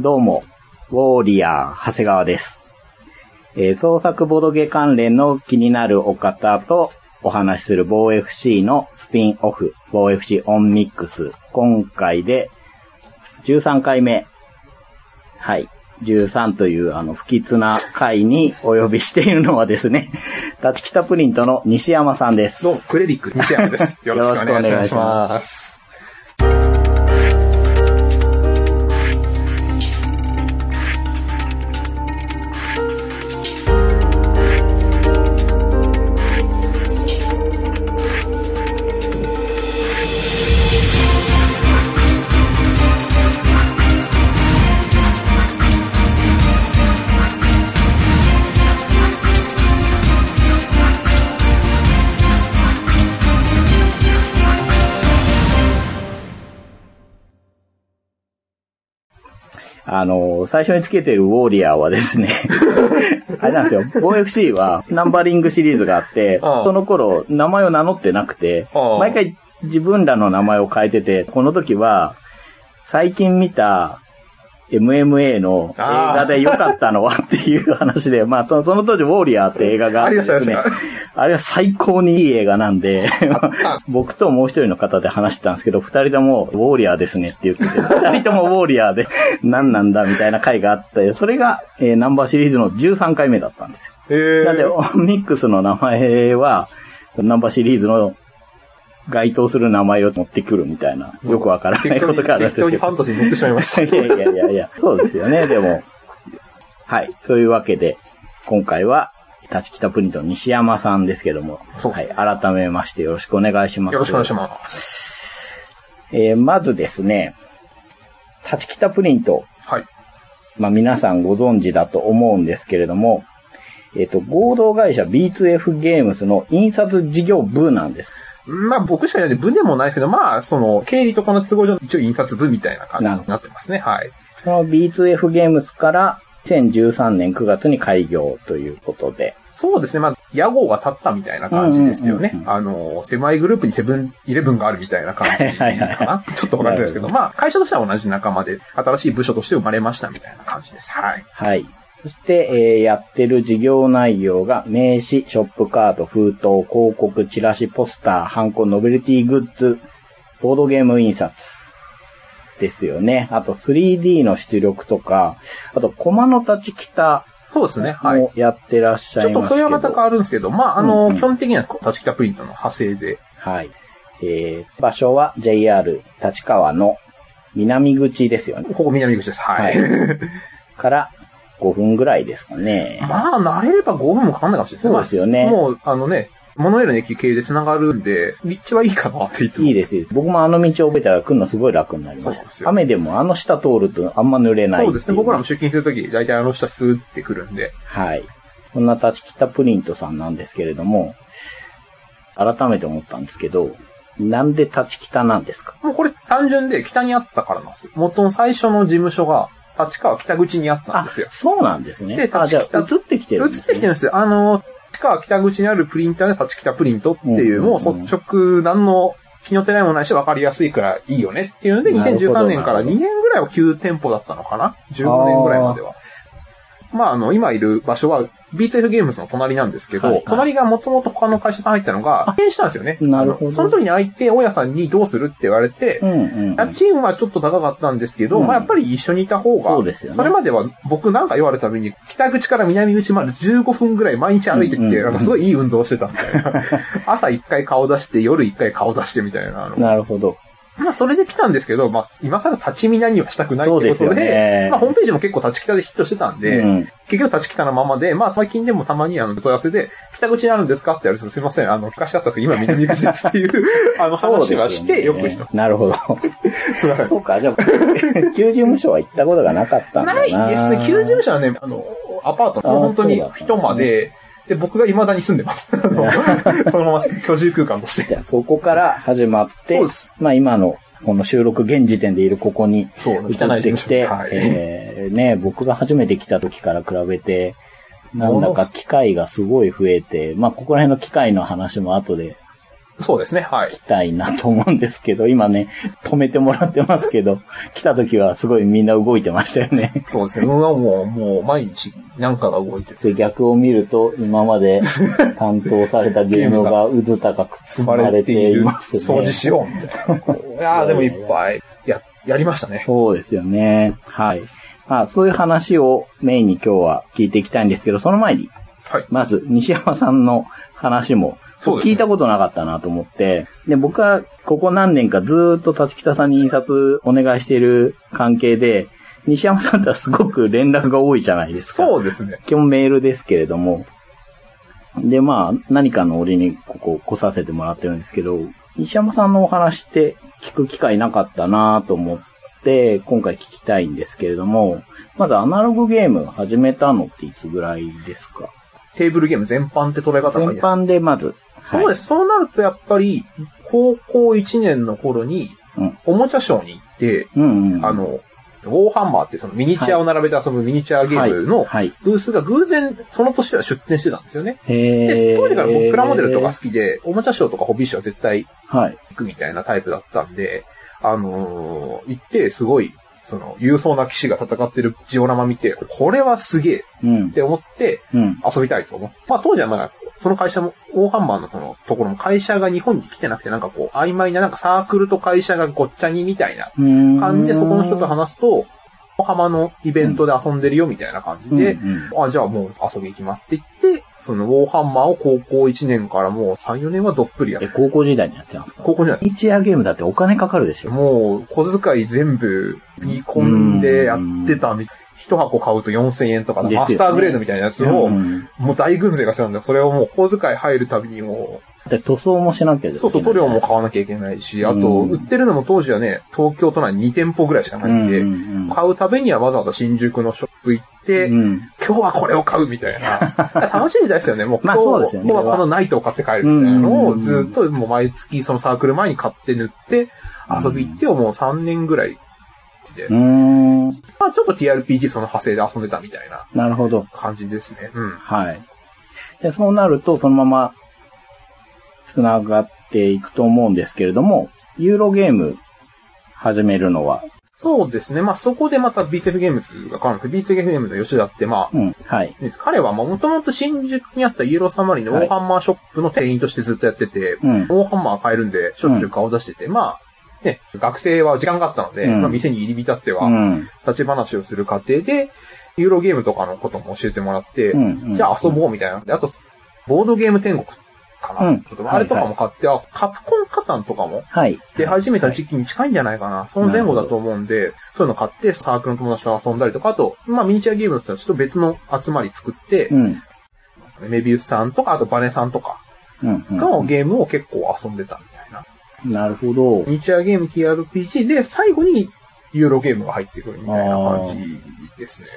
どうも、ウォーリアー、長谷川です。えー創作ボドゲ関連の気になるお方とお話しする某 FC のスピンオフ、某 FC オンミックス。今回で13回目。はい。13というあの不吉な回にお呼びしているのはですね、立ち北プリントの西山さんです。どうも、クレリック西山です。よろしくお願いします。あの、最初につけてるウォーリアーはですね、あれなんですよ、OFC はナンバリングシリーズがあって、その頃名前を名乗ってなくて、毎回自分らの名前を変えてて、この時は、最近見た MMA の映画で良かったのはっていう話で、まあ、その当時ウォーリアーって映画があってですねあれは最高にいい映画なんで、僕ともう一人の方で話してたんですけど、二人ともウォーリアーですねって言ってて、二人ともウォーリアーで何なんだみたいな回があって、それが、えーナンバーシリーズの13回目だったんですよ。えー、なんで、ミックスの名前は、ナンバーシリーズの該当する名前を持ってくるみたいな、よくわからないことがあるんですけど適当にファンタジーに乗ってしまいました。いやいやいやいや、そうですよね、でも。はい。そういうわけで、今回は、立ち北プリントの西山さんですけども、はい。改めましてよろしくお願いします。よろしくお願いします。えーまずですね、立ち北プリント、はい。まあ皆さんご存知だと思うんですけれども、えっ、と、合同会社 B2F ゲームスの印刷事業部なんです。まあ僕しかいないんで部でもないですけど、まあその経理とかの都合上一応印刷部みたいな感じになってますね。はい。その B2F ゲームスから2013年9月に開業ということで、そうですね。まあ、屋号が立ったみたいな感じですよねうんうんうん。あの、狭いグループにセブンイレブンがあるみたいな感じか はいはいはな。ちょっとわかんないですけど、まあ、会社としては同じ仲間で、新しい部署として生まれましたみたいな感じです。はい。はい。そして、えーやってる事業内容が、名刺、ショップカード、封筒、広告、チラシ、ポスター、ハンコ、ノベルティグッズ、ボードゲーム印刷。ですよね。あと 3D の出力とか、あとコマの立ち北そうですね。はい。もやってらっしゃちょっといますけど。それはまた変わるんですけど、まあ、あの、うんうん基本的には立ち北プリントの派生で、はい。えー、場所は JR 立川の南口ですよね。ここ南口です。はい。は から5分ぐらいですかね。まあ、慣れれば5分もかかんないかもしれないそうですよねまあもう、あのね、モノレールの駅経由で繋がるんで、立地はいいかなっていつも。いいです、いいです。僕もあの道を覚えたら来るのすごい楽になりました。そうですよ雨でもあの下通るとあんま濡れないいそうですね。僕らも出勤するとき、大体あの下スーってくるんで。はい。そんな立ち北プリントさんなんですけれども、改めて思ったんですけど、なんで立ち北なんですか？もうこれ単純で北にあったからなんですよ。元の最初の事務所が、立川北口にあったんあですよ、。そうなんですね。で立ち移ってきてるん移っです、ね。てきてるんですよ。あの、立川北口にあるプリンターで立ち北プリントっていう、もう率直、何の気の手ないもないし分かりやすいからいいよねっていうので、なるほど2013年から2年ぐらいは9店舗だったのかな ?15 年ぐらいまでは。まあ、あの、今いる場所は、B2F ゲームズの隣なんですけど、はいはい隣がもともと他の会社さん入ったのが、派遣したんですよね。なるほどその時に相手、大家さんにどうするって言われて、うんうんうん。家賃はちょっと高かったんですけど、うんまあやっぱり一緒にいた方が、そうですよねれまでは僕なんか言われたたびに、北口から南口まで15分ぐらい毎日歩いてきて、うんうんうんなんかすごいいい運動をしてたみたいな。朝一回顔出して、夜一回顔出してみたいな。なるほど。まあそれで来たんですけど、まあ今更立ち見なにはしたくないってことそうでで、ねまあホームページも結構立ち北でヒットしてたんで、うん結局立ち北のままで、まあ最近でもたまにあの問い合わせで、北口にあるんですかって言われてすいません、あの、昔あったんですけど、今南口ですっていう、あの話はして、よくしてます。なるほど。そうか、じゃあ、旧事務所は行ったことがなかったんだな。ないですね。旧事務所はね、あの、アパートの本当にそうだったんですね一間で、で、僕が未だに住んでます。そのまま居住空間として。そこから始まってまあ今のこの収録現時点でいるここにそう移ってきて、はいえーね、僕が初めて来た時から比べて、なんだか機械がすごい増えて、まあここら辺の機械の話も後でそうですね。はい。きたいなと思うんですけど、今ね、止めてもらってますけど、来た時はすごいみんな動いてましたよね。そうですね。もう、もう毎日なんかが動いてる。で逆を見ると、今まで担当されたゲームが渦高く積まれていますね。掃除しよう、みたいな。いやーでもいっぱい、や、やりましたね。そうですよね。はい。まあ、そういう話をメインに今日は聞いていきたいんですけど、その前に、はい。まず、西山さんの話も、そう聞いたことなかったなと思って、で、僕はここ何年かずーっと立北さんに印刷お願いしている関係で、西山さんとはすごく連絡が多いじゃないですか。そうですね。基本メールですけれども。で、まあ、何かの折にここ来させてもらってるんですけど、西山さんのお話って聞く機会なかったなと思って、今回聞きたいんですけれども、まずアナログゲーム始めたのっていつぐらいですか？テーブルゲーム全般って捉え方がいい全です。般でまず。そうです。そうなるとやっぱり、高校1年の頃にうん、おもちゃショーに行って、うんうん。あの、ウォーハンマーってそのミニチュアを並べて遊ぶミニチュアゲームのはい。はい、ブースが偶然その年は出店してたんですよね。へで、ー当時から僕プラモデルとか好きで、おもちゃショーとかホビーショーは絶対はい。行くみたいなタイプだったんで、あのー行ってすごい、その、勇壮な騎士が戦ってるジオラマ見て、これはすげえうんっ。て思ってうん。遊びたいと思って。まあ当時はまだ、その会社も、オーハンマーのそのところも会社が日本に来てなくて、なんかこう、曖昧ななんかサークルと会社がごっちゃにみたいなうん。感じで、そこの人と話すと、大浜のイベントで遊んでるよみたいな感じで、うんうんあ、じゃあもう遊び行きますって言って、そのウォーハンマーを高校1年からもう3、4年はどっぷりやって。え、高校時代にやってたんですか？高校じゃない。ミニチュアゲームだってお金かかるでしょ。もう、小遣い全部、つぎ込んでやってたみ、一箱買うと4000円とか、マスターグレードみたいなやつを、うん。もう大軍勢がするんだよ。それをもう小遣い入るたびにもで塗装もしなきゃいけう、ないそうそう、塗料も買わなきゃいけないし、あと、うん売ってるのも当時はね、東京都内に2店舗ぐらいしかないんで、買うたびにはわざわざ新宿のショップ行って、うん。今日はこれを買うみたいな。楽しい時代ですよね。もうま今日あそうですよね。もうこのナイトを買って帰るみたいなのをずっともう毎月そのサークル前に買って塗って遊び行ってをもう3年ぐらいで、うーん。まあちょっと TRPG その派生で遊んでたみたいななるほど。感じですね。うん。はい。で、そうなると、そのまま、繋がっていくと思うんですけれども、ユーロゲーム始めるのは、そうですね。まあそこでまた BTF ゲームズが変わるんですビーツ f ゲームズの吉田ってまあ、うん、はい。彼はもともと新宿にあったイエローサマリンのウォーハンマーショップの店員としてずっとやってて、うん。ウォーハンマー買えるんで、しょっちゅう顔出してて、まあ、ね、学生は時間があったので、うんまあ店に入り浸っては、うん。立ち話をする過程で、ユーロゲームとかのことも教えてもらって、うん。じゃあ遊ぼうみたいな。であと、ボードゲーム天国かな。うんあれとかも買って、あ、カプコンカタンとかもはい。出始めた時期に近いんじゃないかな。その前後だと思うんで、そういうの買ってサークルの友達と遊んだりとか、あと、まあミニチュアゲームの人たちと別の集まり作って、うん。メビウスさんとか、あとバネさんとかうん。のゲームを結構遊んでたみたいな。なるほど。ミニチュアゲーム TRPG で最後にユーロゲームが入ってくるみたいな感じですね。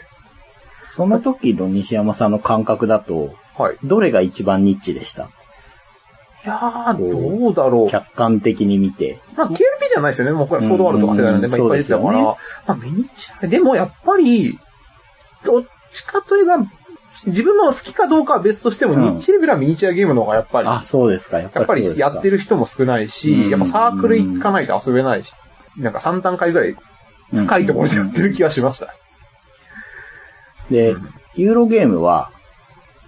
その時の西山さんの感覚だと、はい。どれが一番ニッチでした？いやー、どうだろう。客観的に見て。まあ、KLP じゃないですよね。もうこれソードワールドとか世代なんで、うんまあ、いっぱい出てたから。そうでまあ、ミニチュア、でもやっぱり、どっちかといえば、自分の好きかどうかは別としても、うんニッチレベルはミニチュアゲームの方がやっぱり、あ、そうですか。やっぱやっぱり。やってる人も少ないし、うんやっぱサークル行かないと遊べないし、なんか3段階ぐらい深いところでやってる気がしました。でうん、ユーロゲームは、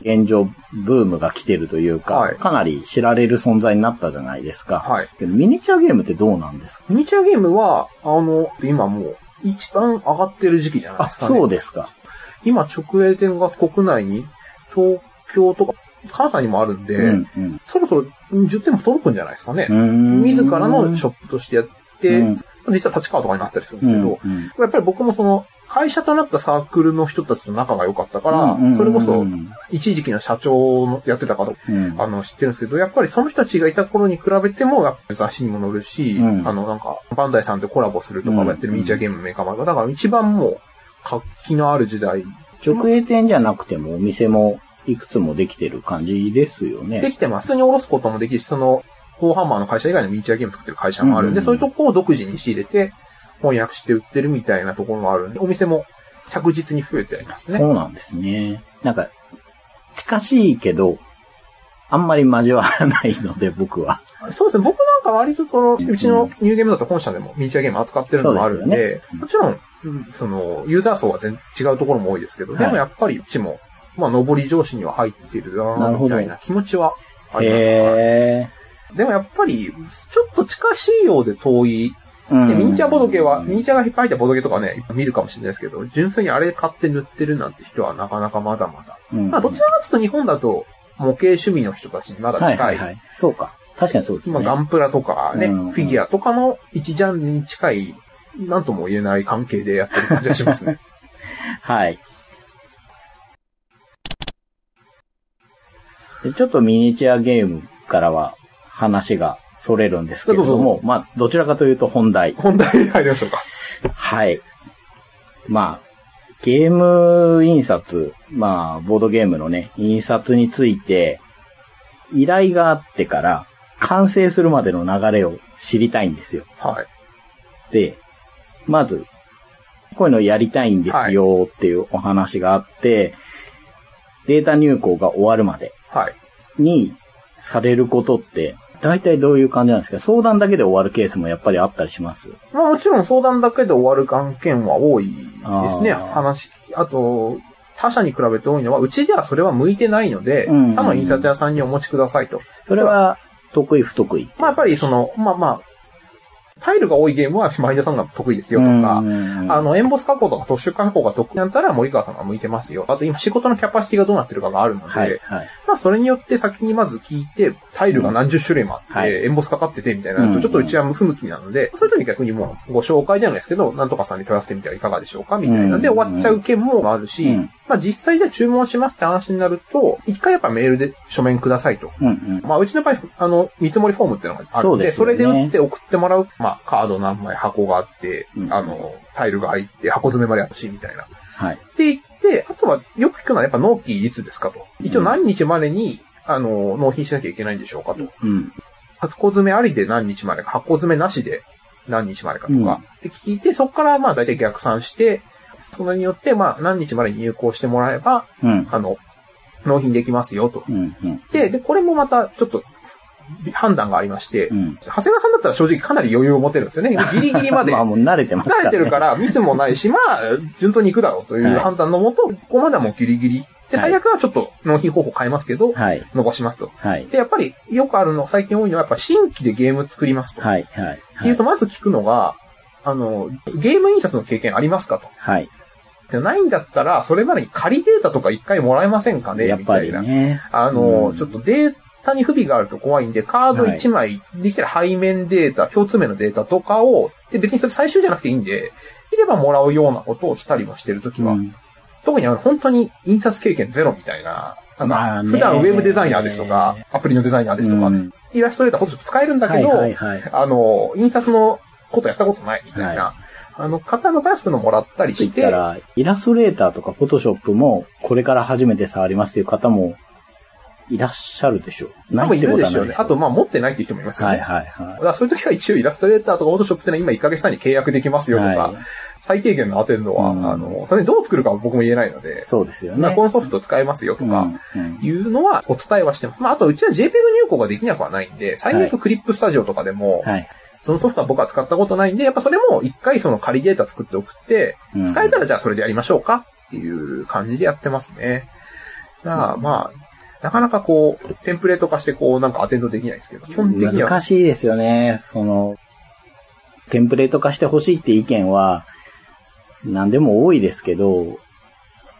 現状、ブームが来てるというか、はいかなり知られる存在になったじゃないですか。はい。けどミニチュアゲームってどうなんですか？ミニチュアゲームは、あの、今もう、一番上がってる時期じゃないあ、ですかね。そうですか。今直営店が国内に、東京とか、関西にもあるんで、うん、うん。そろそろ10店舗届くんじゃないですかね。自らのショップとしてやって、うん。実は立川とかになったりするんでうすけど、んうん。やっぱり僕もその、会社となったサークルの人たちと仲が良かったから、それこそ、一時期の社長のやってた方、うん。あの、知ってるんですけど、やっぱりその人たちがいた頃に比べても、やっぱ雑誌にも載るし、うん。あの、なんか、バンダイさんとコラボするとかもやってるミニチュアゲームのメーカーもあるから、だから一番もう、活気のある時代、直営店じゃなくてもお店もいくつもできてる感じですよね。できてます。普通に下ろすこともできるし、その、フォーハンマーの会社以外のミニチュアゲーム作ってる会社もあるんで、うんそういうところを独自に仕入れて、翻訳して売ってるみたいなところもあるんで、お店も着実に増えてありますね。そうなんですね。なんか、近しいけど、あんまり交わらないので、僕は。そうですね。僕なんか割とその、うちのニューゲームだと本社でもミニチュアゲーム扱ってるのもあるんで、でねもちろん、うんその、ユーザー層は全違うところも多いですけど、でもやっぱりうちも、まあ、上り上司には入ってるなみたいな気持ちはあります。へでもやっぱり、ちょっと近しいようで遠い。でミニチュアボドゲは、ミニチュアがいっぱいたボドゲとかね、見るかもしれないですけど、純粋にあれ買って塗ってるなんて人はなかなかまだまだ。うんまあ、どちらかというと日本だと、模型趣味の人たちにまだ近い。はいはいはい。そうか。確かにそうですね。まあ、ガンプラとかね、うんフィギュアとかの一ジャンルに近い、なんとも言えない関係でやってる感じがしますね。はい。でちょっとミニチュアゲームからは話がそれるんですけれども、まあ、どちらかというと本題。本題に入りましょうか。はい。まあ、ゲーム印刷、まあ、ボードゲームのね、印刷について、依頼があってから、完成するまでの流れを知りたいんですよ。はい。で、まず、こういうのやりたいんですよっていうお話があって、データ入稿が終わるまではい。にされることって、大体どういう感じなんですか？相談だけで終わるケースもやっぱりあったりします？まあもちろん相談だけで終わる案件は多いですね。話、あと、他社に比べて多いのは、うちではそれは向いてないので、うん他の印刷屋さんにお持ちくださいと。それは得意不得意まあやっぱりその、まあまあ、タイルが多いゲームはマインダさんが得意ですよとか、あの、の、エンボス加工とか特殊加工が得意だったら森川さんが向いてますよ。あと今仕事のキャパシティがどうなってるかがあるので、はい、はい。まあそれによって先にまず聞いて、タイルが何十種類もあって、はいエンボスかかっててみたいなちょっとうちは不向きなので、そういう時逆にもうご紹介じゃないですけど、なんとかさんに問い合わせてみてはいかがでしょうかみたいな。うんで終わっちゃう件もあるし、うんまあ実際じゃあ注文しますって話になると、一回やっぱメールで書面くださいと。うんうん。まあうちの場合、あの、見積もりフォームっていうのがあるので、そねれで打って送ってもらう、まあカード何枚箱があって、うんあの、タイルが入って箱詰めまであったし、みたいな。はい。って言って、あとはよく聞くのはやっぱ納期いつですかと。一応何日までに、あの、納品しなきゃいけないんでしょうかと。うん。箱詰めありで何日までか、箱詰めなしで何日までかとか、うんって聞いて、そこからまあ大体逆算して、それによってまあ何日までに入稿してもらえば、うん。あの、納品できますよと。うん。うん。で、で、これもまたちょっと判断がありまして、うん。長谷川さんだったら正直かなり余裕を持てるんですよね。ギリギリまでまあもう慣れてますね。慣れてるから、ミスもないし、まあ、順当に行くだろうというはい判断のもと、ここまではもうギリギリ。で、はい最悪はちょっと納品方法変えますけど、はい。伸ばしますと。はい。で、やっぱりよくあるの、最近多いのは、やっぱ新規でゲーム作りますと。はい。はい。っていうと、まず聞くのが、あの、ゲーム印刷の経験ありますかと。はい。でないんだったら、それまでに仮データとか一回もらえませんかねやっぱみたいな。りね。あの、うんちょっとデータに不備があると怖いんで、カード1枚、できたら背面データ、共通面のデータとかを、で、別にそれ最終じゃなくていいんで、いればもらうようなことをしたりもしてるときは、うん。特にあの、本当に印刷経験ゼロみたいな、なんか、普段ウェブデザイナーですとか、アプリのデザイナーですとか、うん。イラストレーター、フォトショップ使えるんだけど、はいはいはい。あの、印刷のことやったことないみたいな、はあの、方のバイアスのもらったりして、イラストレーターとかフォトショップも、これから初めて触りますっていう方も、いらっしゃるでしょう。多分いるでしょうね。あと、まあ、持ってないっていう人もいますよね。はいはいはだからそういう時は一応イラストレーターとかフォトショップってのは今1ヶ月単位契約できますい。よとか、はい。最低限の当てるのは、うんあの、さすがにどう作るかは僕も言えないので、そうですよね。まあこのソフト使えますよとか、いうのはお伝えはしてます。まあ、あとうちは JPEG 入稿ができなくはないんで、最悪クリップスタジオとかでも、はい。そのソフトは僕は使ったことないんで、やっぱそれも一回その仮データ作って送って、うん使えたらじゃあそれでやりましょうかっていう感じでやってますね。だからまあ、なかなかこう、テンプレート化してこう、なんかアテンドできないですけど、基本的には難しいですよね。その、テンプレート化してほしいって意見は、何でも多いですけど、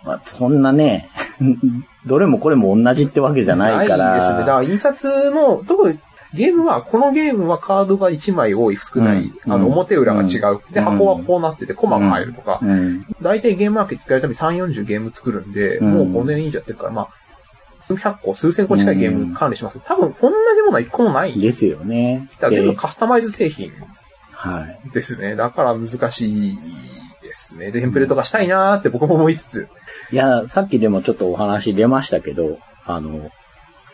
まあ、そんなね、どれもこれも同じってわけじゃないから。ですね。だから印刷の、特にゲームは、このゲームはカードが1枚多い、少ない、うんあの、表裏が違う。で、うん箱はこうなってて、コマが入るとか、うん。大体ゲームマーケットやるたび3、40ゲーム作るんで、うんもう5年以上やってるから、まあ、数百個、数千個近いゲーム管理しますけど、多分同じものは1個もない。ですよね。だから全部でカスタマイズ製品はい。ですね。だから難しいですね。で、テンプレート化したいなーって僕も思いつつ。いや、さっきでもちょっとお話出ましたけど、あの、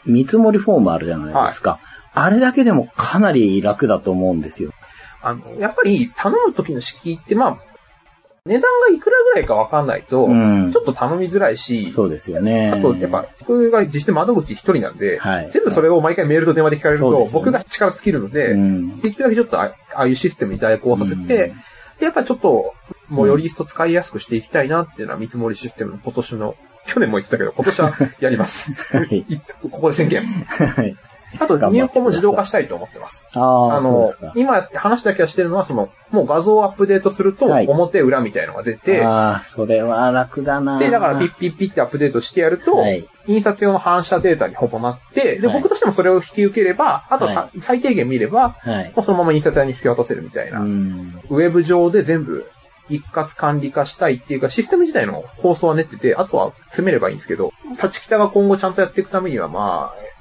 見積もりフォームあるじゃないですか。あれだけでもかなり楽だと思うんですよ。あの、やっぱり頼む時の敷居って、まあ、値段がいくらぐらいかわかんないと、うんちょっと頼みづらいし、そうですよね。あと、やっぱ、僕が実質窓口一人なんで、はい全部それを毎回メールと電話で聞かれると、僕が力尽きるので、うん。できるだけちょっとあああいうシステムに代行させて、うんでやっぱちょっと、もうより一層使いやすくしていきたいなっていうのは見積もりシステムの今年の、去年も言ってたけど、今年はやります。はい。いここで宣言。はい。あと、入稿も自動化したいと思ってます。ああ、あの。今話だけはしてるのは、その、もう画像をアップデートすると、はい表裏みたいのが出て、ああ、それは楽だな。で、だからピッピッピッってアップデートしてやると、はい印刷用の反射データにほぼなって、で、はい僕としてもそれを引き受ければ、あとさ、は最低限見れば、はい。もうそのまま印刷屋に引き渡せるみたいな。うん。ウェブ上で全部一括管理化したいっていうか、システム自体の構想は練ってて、あとは詰めればいいんですけど、立ち北が今後ちゃんとやっていくためには、まあ、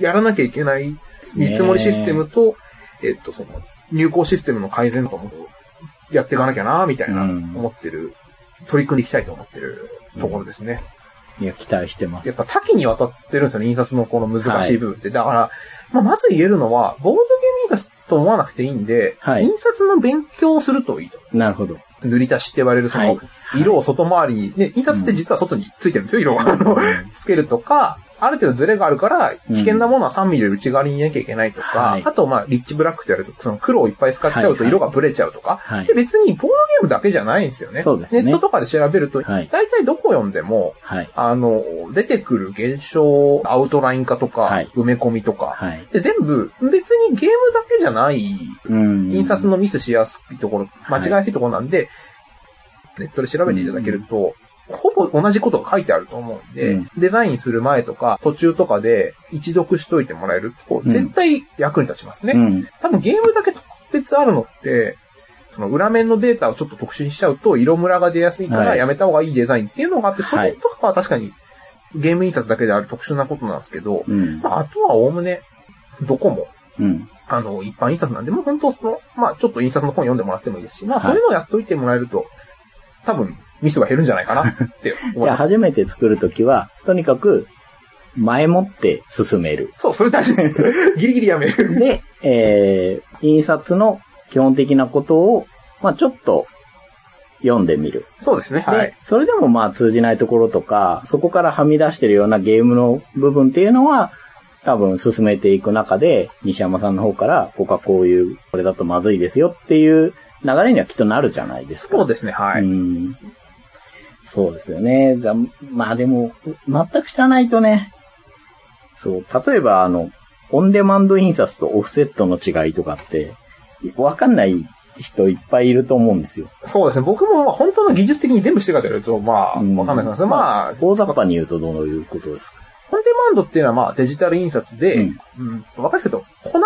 やらなきゃいけない見積もりシステムと、えっと、その、入稿システムの改善とかもやっていかなきゃな、みたいな、うん思ってる、取り組んでいきたいと思ってるところですね。いや、期待してますやっ。ぱ多岐にわたってるんですよね、印刷のこの難しい部分って。だから、まあ、まず言えるのは、ボードゲーム印刷と思わなくていいんで、はい印刷の勉強をするといいと。なるほど。塗り出しって言われるその、はい色を外回りに、ね、印刷って実は外についてるんですよ、色が。あの、つけるとか、ある程度ズレがあるから、危険なものは3ミリで内側に入れなきゃいけないとか、はいあと、まあ、リッチブラックって言われると、その黒をいっぱい使っちゃうとはい色がブレちゃうとか、はいで、。別にボードゲームだけじゃないんですよね。そうですねネットとかで調べると、はい大体どこ読んでも、はい。あの、出てくる現象、アウトライン化とか、はい埋め込みとか、はい。で、全部、別にゲームだけじゃない、うん。印刷のミスしやすいところ、間違いやすいところなんで、ネットで調べていただけると、ほぼ同じことが書いてあると思うんで、うんデザインする前とか、途中とかで一読しといてもらえると、うん絶対役に立ちますね。うん。多分ゲームだけ特別あるのって、その裏面のデータをちょっと特殊にしちゃうと、色ムラが出やすいからはいやめた方がいいデザインっていうのがあって、そはいれとかは確かにゲーム印刷だけである特殊なことなんですけど、うん。まあ、あとはおおむね、どこも、うん。あの、一般印刷なんで、もう本当その、まあちょっと印刷の本読んでもらってもいいですし、まあはいそういうのをやっといてもらえると、多分ミスが減るんじゃないかなって思じゃあ、います。初めて作るときは、とにかく、前もって進める。そう、それ大事です。ギリギリやめる。で、えー、印刷の基本的なことを、まあちょっと読んでみる。そうですね。で、はい。それでもまあ通じないところとか、そこからはみ出してるようなゲームの部分っていうのは、多分進めていく中で、西山さんの方から、ここはこういう、これだとまずいですよっていう流れにはきっとなるじゃないですか。そうですね。はい。うん。そうですよね。だまあでも、全く知らないとね、そう、例えばあの、オンデマンド印刷とオフセットの違いとかって、わかんない人いっぱいいると思うんですよ。そうですね。僕も本当の技術的に全部してるかというと、まあ、うん。わかんないですけど、まあ、大雑把に言うとどういうことですか？オンデマンドっていうのはまあデジタル印刷で、ううんん、わかりやすいけど、粉？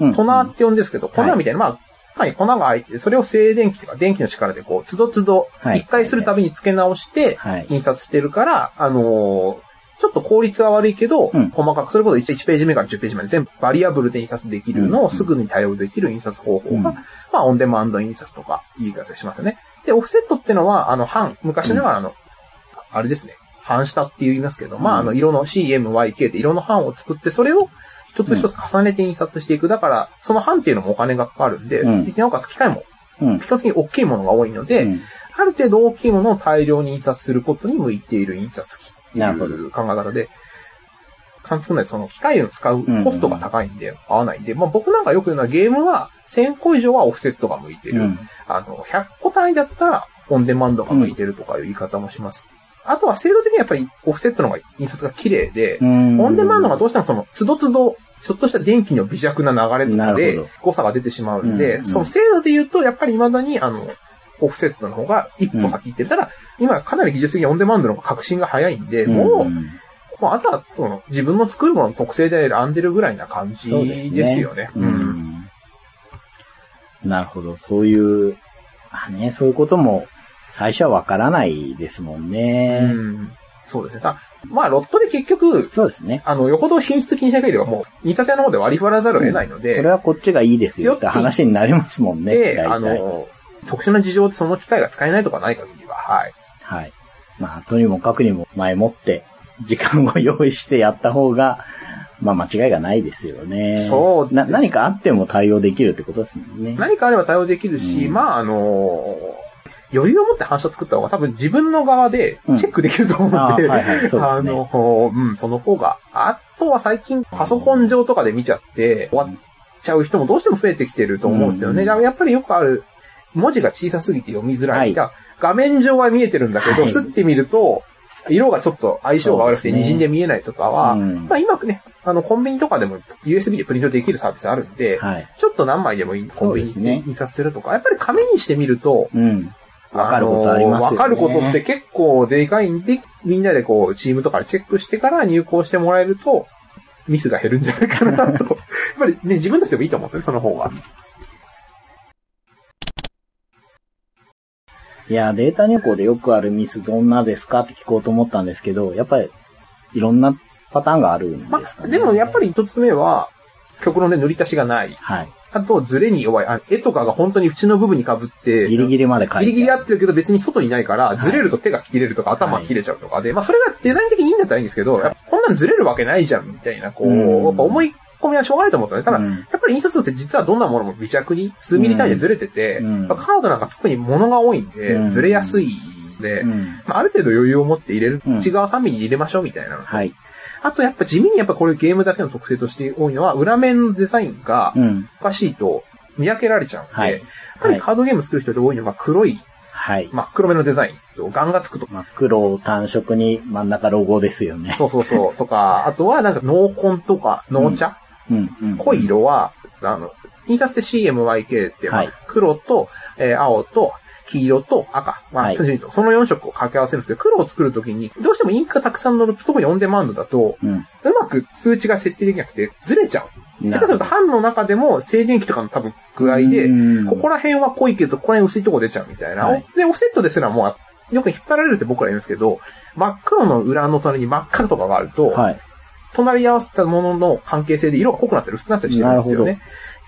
うん。トナーって呼んですけど、粉はいみたいな、まあ、中に粉が入ってて、それを静電気とか電気の力でこう、つどつど、はい。一回するたびに付け直して、はい。印刷してるから、あのーちょっと効率は悪いけど、うん。細かく、それこそ 1, ページ目から10ページまで全部バリアブルで印刷できるのうん。をすぐに対応できる印刷方法が、うん。まあ、オンデマンド印刷とか、言い方しますよね。で、オフセットってのは、あの、半、昔ながらの、あれですね、半下って言いますけど、まあ、あの、色の CMYK って色の半を作って、それを一つ一つ重ねて印刷していく。だから、その半っていうのもお金がかかるんで、うんなおかつ機械もうん。基本的に大きいものが多いので、うんある程度大きいものを大量に印刷することに向いている印刷機っていう考え方で、たくさん作らないとその機械を使うコストが高いんで、合わないんで、まあ僕なんかよく言うのはゲームは1000個以上はオフセットが向いてる。うんあの、100個単位だったらオンデマンドが向いてるとかいう言い方もします。あとは制度的にやっぱりオフセットの方が印刷が綺麗で、うんオンデマンドがどうしてもその、つどつど、ちょっとした電気の微弱な流れとかで誤差が出てしまうんで、うんその精度で言うと、やっぱり未だに、あの、オフセットの方が一歩先行ってる。ただ、今かなり技術的にオンデマンドの方が革新が早いんで、もう、んもうあとは、その、自分の作るものの特性で選んでるぐらいな感じですよね。ううん。ん。なるほど。そういう、まあね、そういうことも最初はわからないですもんね。うんそうですね。ただまあ、ロットで結局、そうですね。あの、よほど品質気にしなければもう、印刷屋の方で割り振らざるを得ないのこで、れはこっちがいいですよって話になりますもんね。で、あの、特殊な事情でその機械が使えないとかない限りは、はい。はい。まあ、とにもかくにも前もって、時間を用意してやった方が、まあ間違いがないですよね。そうな、何かあっても対応できるってことですもんね。何かあれば対応できるし、うんまあ、あの、余裕を持って反射作った方が多分自分の側でチェックできると思うんですねあの、うん、その方が。あとは最近パソコン上とかで見ちゃって終わっちゃう人もどうしても増えてきてると思うんですよね。やっぱりよくある、文字が小さすぎて読みづらい。はい画面上は見えてるんだけど、はいスッて見ると、色がちょっと相性が悪くて滲んで見えないとかは、うんまあ今ね、あのコンビニとかでも USB でプリントできるサービスあるんで、はい。ちょっと何枚でもいい、コンビニで印刷するとか、やっぱり紙にしてみると、うん。わかることありますよね。のわかることって結構でかいんで、みんなでこう、チームとかでチェックしてから入稿してもらえると、ミスが減るんじゃないかなと。やっぱりね、自分たちでもいいと思うんですよね、その方が。いや、データ入稿でよくあるミスどんなですかって聞こうと思ったんですけど、やっぱり、いろんなパターンがあるんですかね。まあ、でもやっぱり一つ目は、極論で塗り足しがない。はい。あと、ズレに弱い。あ絵とかが本当に縁の部分に被って、ギリギリまで書いて。ギリギリ合ってるけど別に外にないから、ずれると手が切れるとか頭が切れちゃうとかで、まあそれがデザイン的にいいんだったらいいんですけど、やっぱこんなんずれるわけないじゃん、みたいな、こう、うんやっぱ思い込みはしょうがないと思うんですよね。ただ、うんやっぱり印刷物って実はどんなものも微弱に数ミリ単位でずれてて、うんまあカードなんか特に物が多いんで、うんずれやすいんで、うん。まあ、ある程度余裕を持って入れる、うん内側3ミリ入れましょうみたいなのと、はい。あとやっぱ地味にやっぱこれゲームだけの特性として多いのは、裏面のデザインがうん。おかしいと見分けられちゃうんで、はいやっぱりカードゲーム作る人で多いのが黒いはい。真っ黒めのデザインと、ガンがつくとか。真っ黒単色に真ん中ロゴですよね。そうそうそう。とか、あとはなんか濃紺とか濃茶、うん。うん。濃い色は、あの、印刷って CMYK って、黒と、えー青と、黄色と赤。まあ、その4色を掛け合わせるんですけど、黒を作るときに、どうしてもインクがたくさん乗ると、特にオンデマンドだと、うん。うまく数値が設定できなくて、ずれちゃう。下手すると版の中でも静電気とかの多分具合で、うんここら辺は濃いけど、ここら辺薄いとこ出ちゃうみたいな。はいで、オフセットですらもう、よく引っ張られるって僕ら言うんですけど、真っ黒の裏の隣に真っ赤とかがあると、はい。隣り合わせたものの関係性で色が濃くなったり薄くなったりしてるんですよね。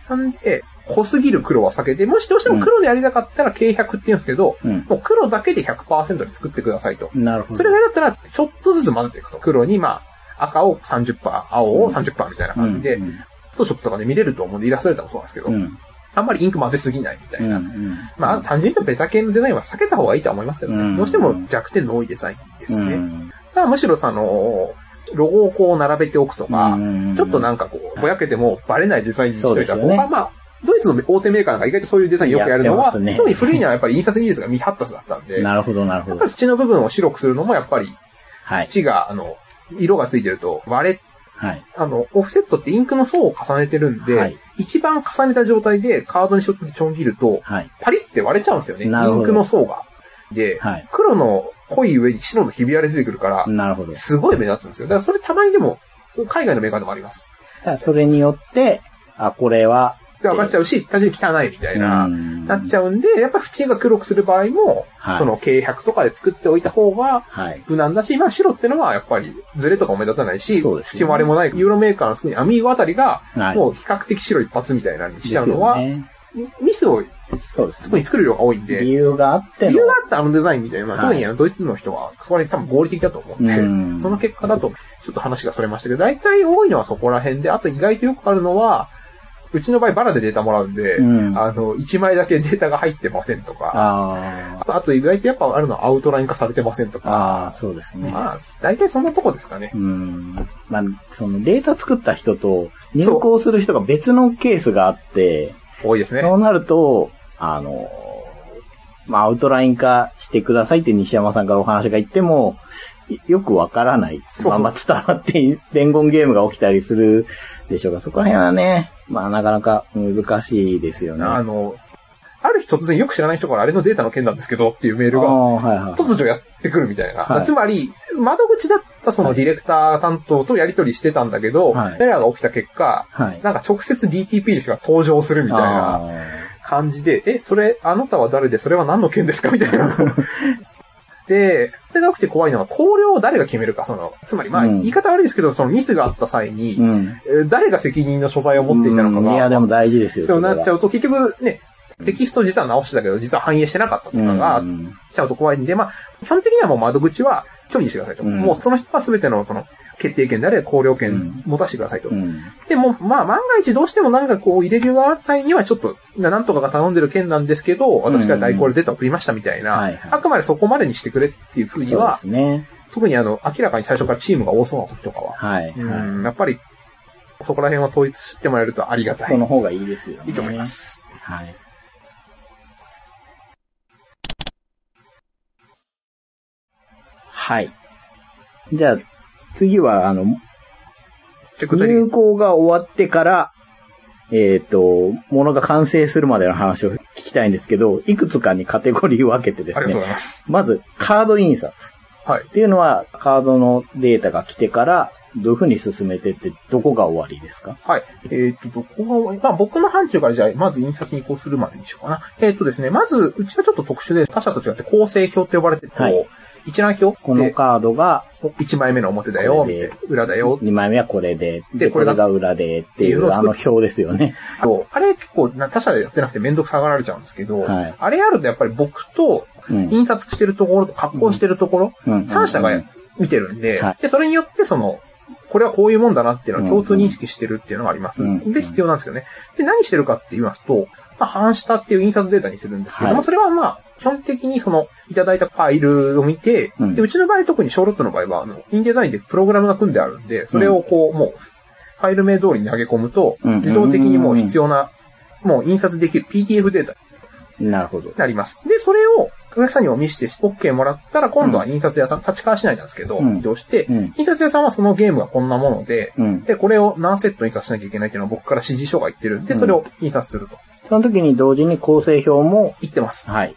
なんで、濃すぎる黒は避けて、もしどうしても黒でやりたかったら軽100って言うんですけど、うん。もう黒だけで100%に作ってくださいと。なるほど。それが嫌だったら、ちょっとずつ混ぜていくと。黒に、まあ、赤を30%、青を30%みたいな感じで、うんフォトショップとかで見れると思うんで、イラストレーターもそうなんですけど、うん。あんまりインク混ぜすぎないみたいうん。うな。ん。まあ、単純にベタ系のデザインは避けた方がいいとは思いますけどね。うんどうしても弱点の多いデザインですね。うんだからむしろその、ロゴをこう並べておくとか、うんちょっとなんかこう、ぼやけてもバレないデザインにしといた方が、まあ、ドイツの大手メーカーなんか意外とそういうデザインよくやるのは、ね特に古いのはやっぱり印刷技術が未発達だったんで、やなるほど、なるほどっぱり。土の部分を白くするのもやっぱり、はい。土が、あの、色がついてると割れ、はい。あの、オフセットってインクの層を重ねてるんで、はい一番重ねた状態でカードにしようとちょん切ると、はい。パリって割れちゃうんですよね。インクの層が。で、はい。黒の濃い上に白のひび割れ出てくるから、なるほど。すごい目立つんですよ。だからそれたまにでも、海外のメーカーでもあります。それによって、あ、これは、で、分かっちゃうし、単純に汚いみたいな、うんなっちゃうんで、やっぱ縁が黒くする場合も、はいその軽100とかで作っておいた方がはい。無難だし、まあ白ってのはやっぱりズレとかも目立たないし、ね縁割れもない、ユーロメーカーの特にアミーゴあたりが、はい。もう比較的白一発みたいなのにしちゃうのは、ねミスをそうですね。特に作る量が多いんで、理由があっての理由があってあのデザインみたいな、まあはい特にあのドイツの人は、そこら辺多分合理的だと思うんで、うんその結果だと、ちょっと話がそれましたけど、大体多いのはそこら辺で、あと意外とよくあるのは、うちの場合バラでデータもらうんで、うんあの、1枚だけデータが入ってませんとか、ああとあと意外とやっぱあるのはアウトライン化されてませんとあ、か、ああ、そうですね。まあ、大体そんなとこですかね。うん。まあ、そのデータ作った人と入稿する人が別のケースがあって、多いですね。そうなると、あの、まあ、アウトライン化してくださいって西山さんからお話が言っても、いよくわからない。そうまあ、まあ伝わって伝言ゲームが起きたりするでしょうが、そこら辺はね、まあ、なかなか難しいですよね。あの、ある日突然よく知らない人からあれのデータの件なんですけどっていうメールが。突如やってくるみたいな。はいつまり、窓口だったそのディレクター担当とやり取りしてたんだけど、はいエラーが起きた結果、はい。なんか直接 DTP の人が登場するみたいなあ感じで、え、それ、あなたは誰で、それは何の件ですかみたいな。で、それが起きて怖いのは、考慮を誰が決めるか、その、つまり、まあ、うん言い方悪いですけど、そのミスがあった際に、ーうん。えー誰が責任の所在を持っていたのかうんいや、が、でも大事ですよ。そうなっちゃううと、結局ね、テキスト実は直してたけど、実は反映してなかったとかがちゃうと怖いんで、まあ、基本的にはもう窓口は距離にしてくださいと。うんもうその人が全ての、その、決定権であれ考慮うん権持たせてくださいと。うん。でも、まあ、万が一どうしてもなんかこう、入れ具がある際にはちょっと、なんとかが頼んでる件なんですけど、私が代行でデータ送りましたみたいな、あくまでそこまでにしてくれっていうふうには、すね。特にあの、明らかに最初からチームが多そうな時とかは、はい。うん、はやっぱり、そこら辺は統一してもらえるとありがい。たい。その方がいいですよね。いいと思いま。す。はい。はい。じゃあ、次は、あの、入稿が終わってから、えっ、と、ものが完成するまでの話を聞きたいんですけど、いくつかにカテゴリーを分けてですありがとうごね、ざいます。まず、カード印刷。はい。っていうのは、カードのデータが来てから、どういうふうに進めてって、どこが終わりですか？はい。えっ、と、どこが、まあ僕の範疇からじゃあ、まず印刷に移行するまでにしようかな。えっ、とですね、まず、うちはちょっと特殊で、他社と違って構成表って呼ばれてて、はい一覧表？こので、カードが、1枚目の表だよ、みたいな、裏だよ、2枚目はこれで、で、でこれが裏でっていう、あの表ですよね。と、あれ結構な他社でやってなくてめんどくさがられちゃうんですけど、はい。あれやるとやっぱり僕とうん。印刷してるところと加工してるところ、うん。3社が見てるんで、はい。で、それによってその、これはこういうもんだなっていうのを共通認識してるっていうのがあります。うん。で、必要なんですよね。で、何してるかって言いますと、まあ、半下っていう印刷データにするんですけど、はいまあ、それはまあ、基本的にその、いただいたファイルを見て、うんで、うちの場合特にショーロットの場合は、あの、インデザインでプログラムが組んであるんで、それをこう、もう、ファイル名通りに投げ込むと、うん自動的にもう必要な、もう印刷できる PDF データなるほどに。なります。で、それをお客さんにお見して OK もらったら、今度は印刷屋さん、立川市内なんですけど、うん移動して、うん。印刷屋さんはそのゲームがこんなもので、うん。で、これを何セット印刷しなきゃいけないっていうのを僕から指示書が言ってるんで、うんそれを印刷するとその時に同時に構成表も、言ってます。はい。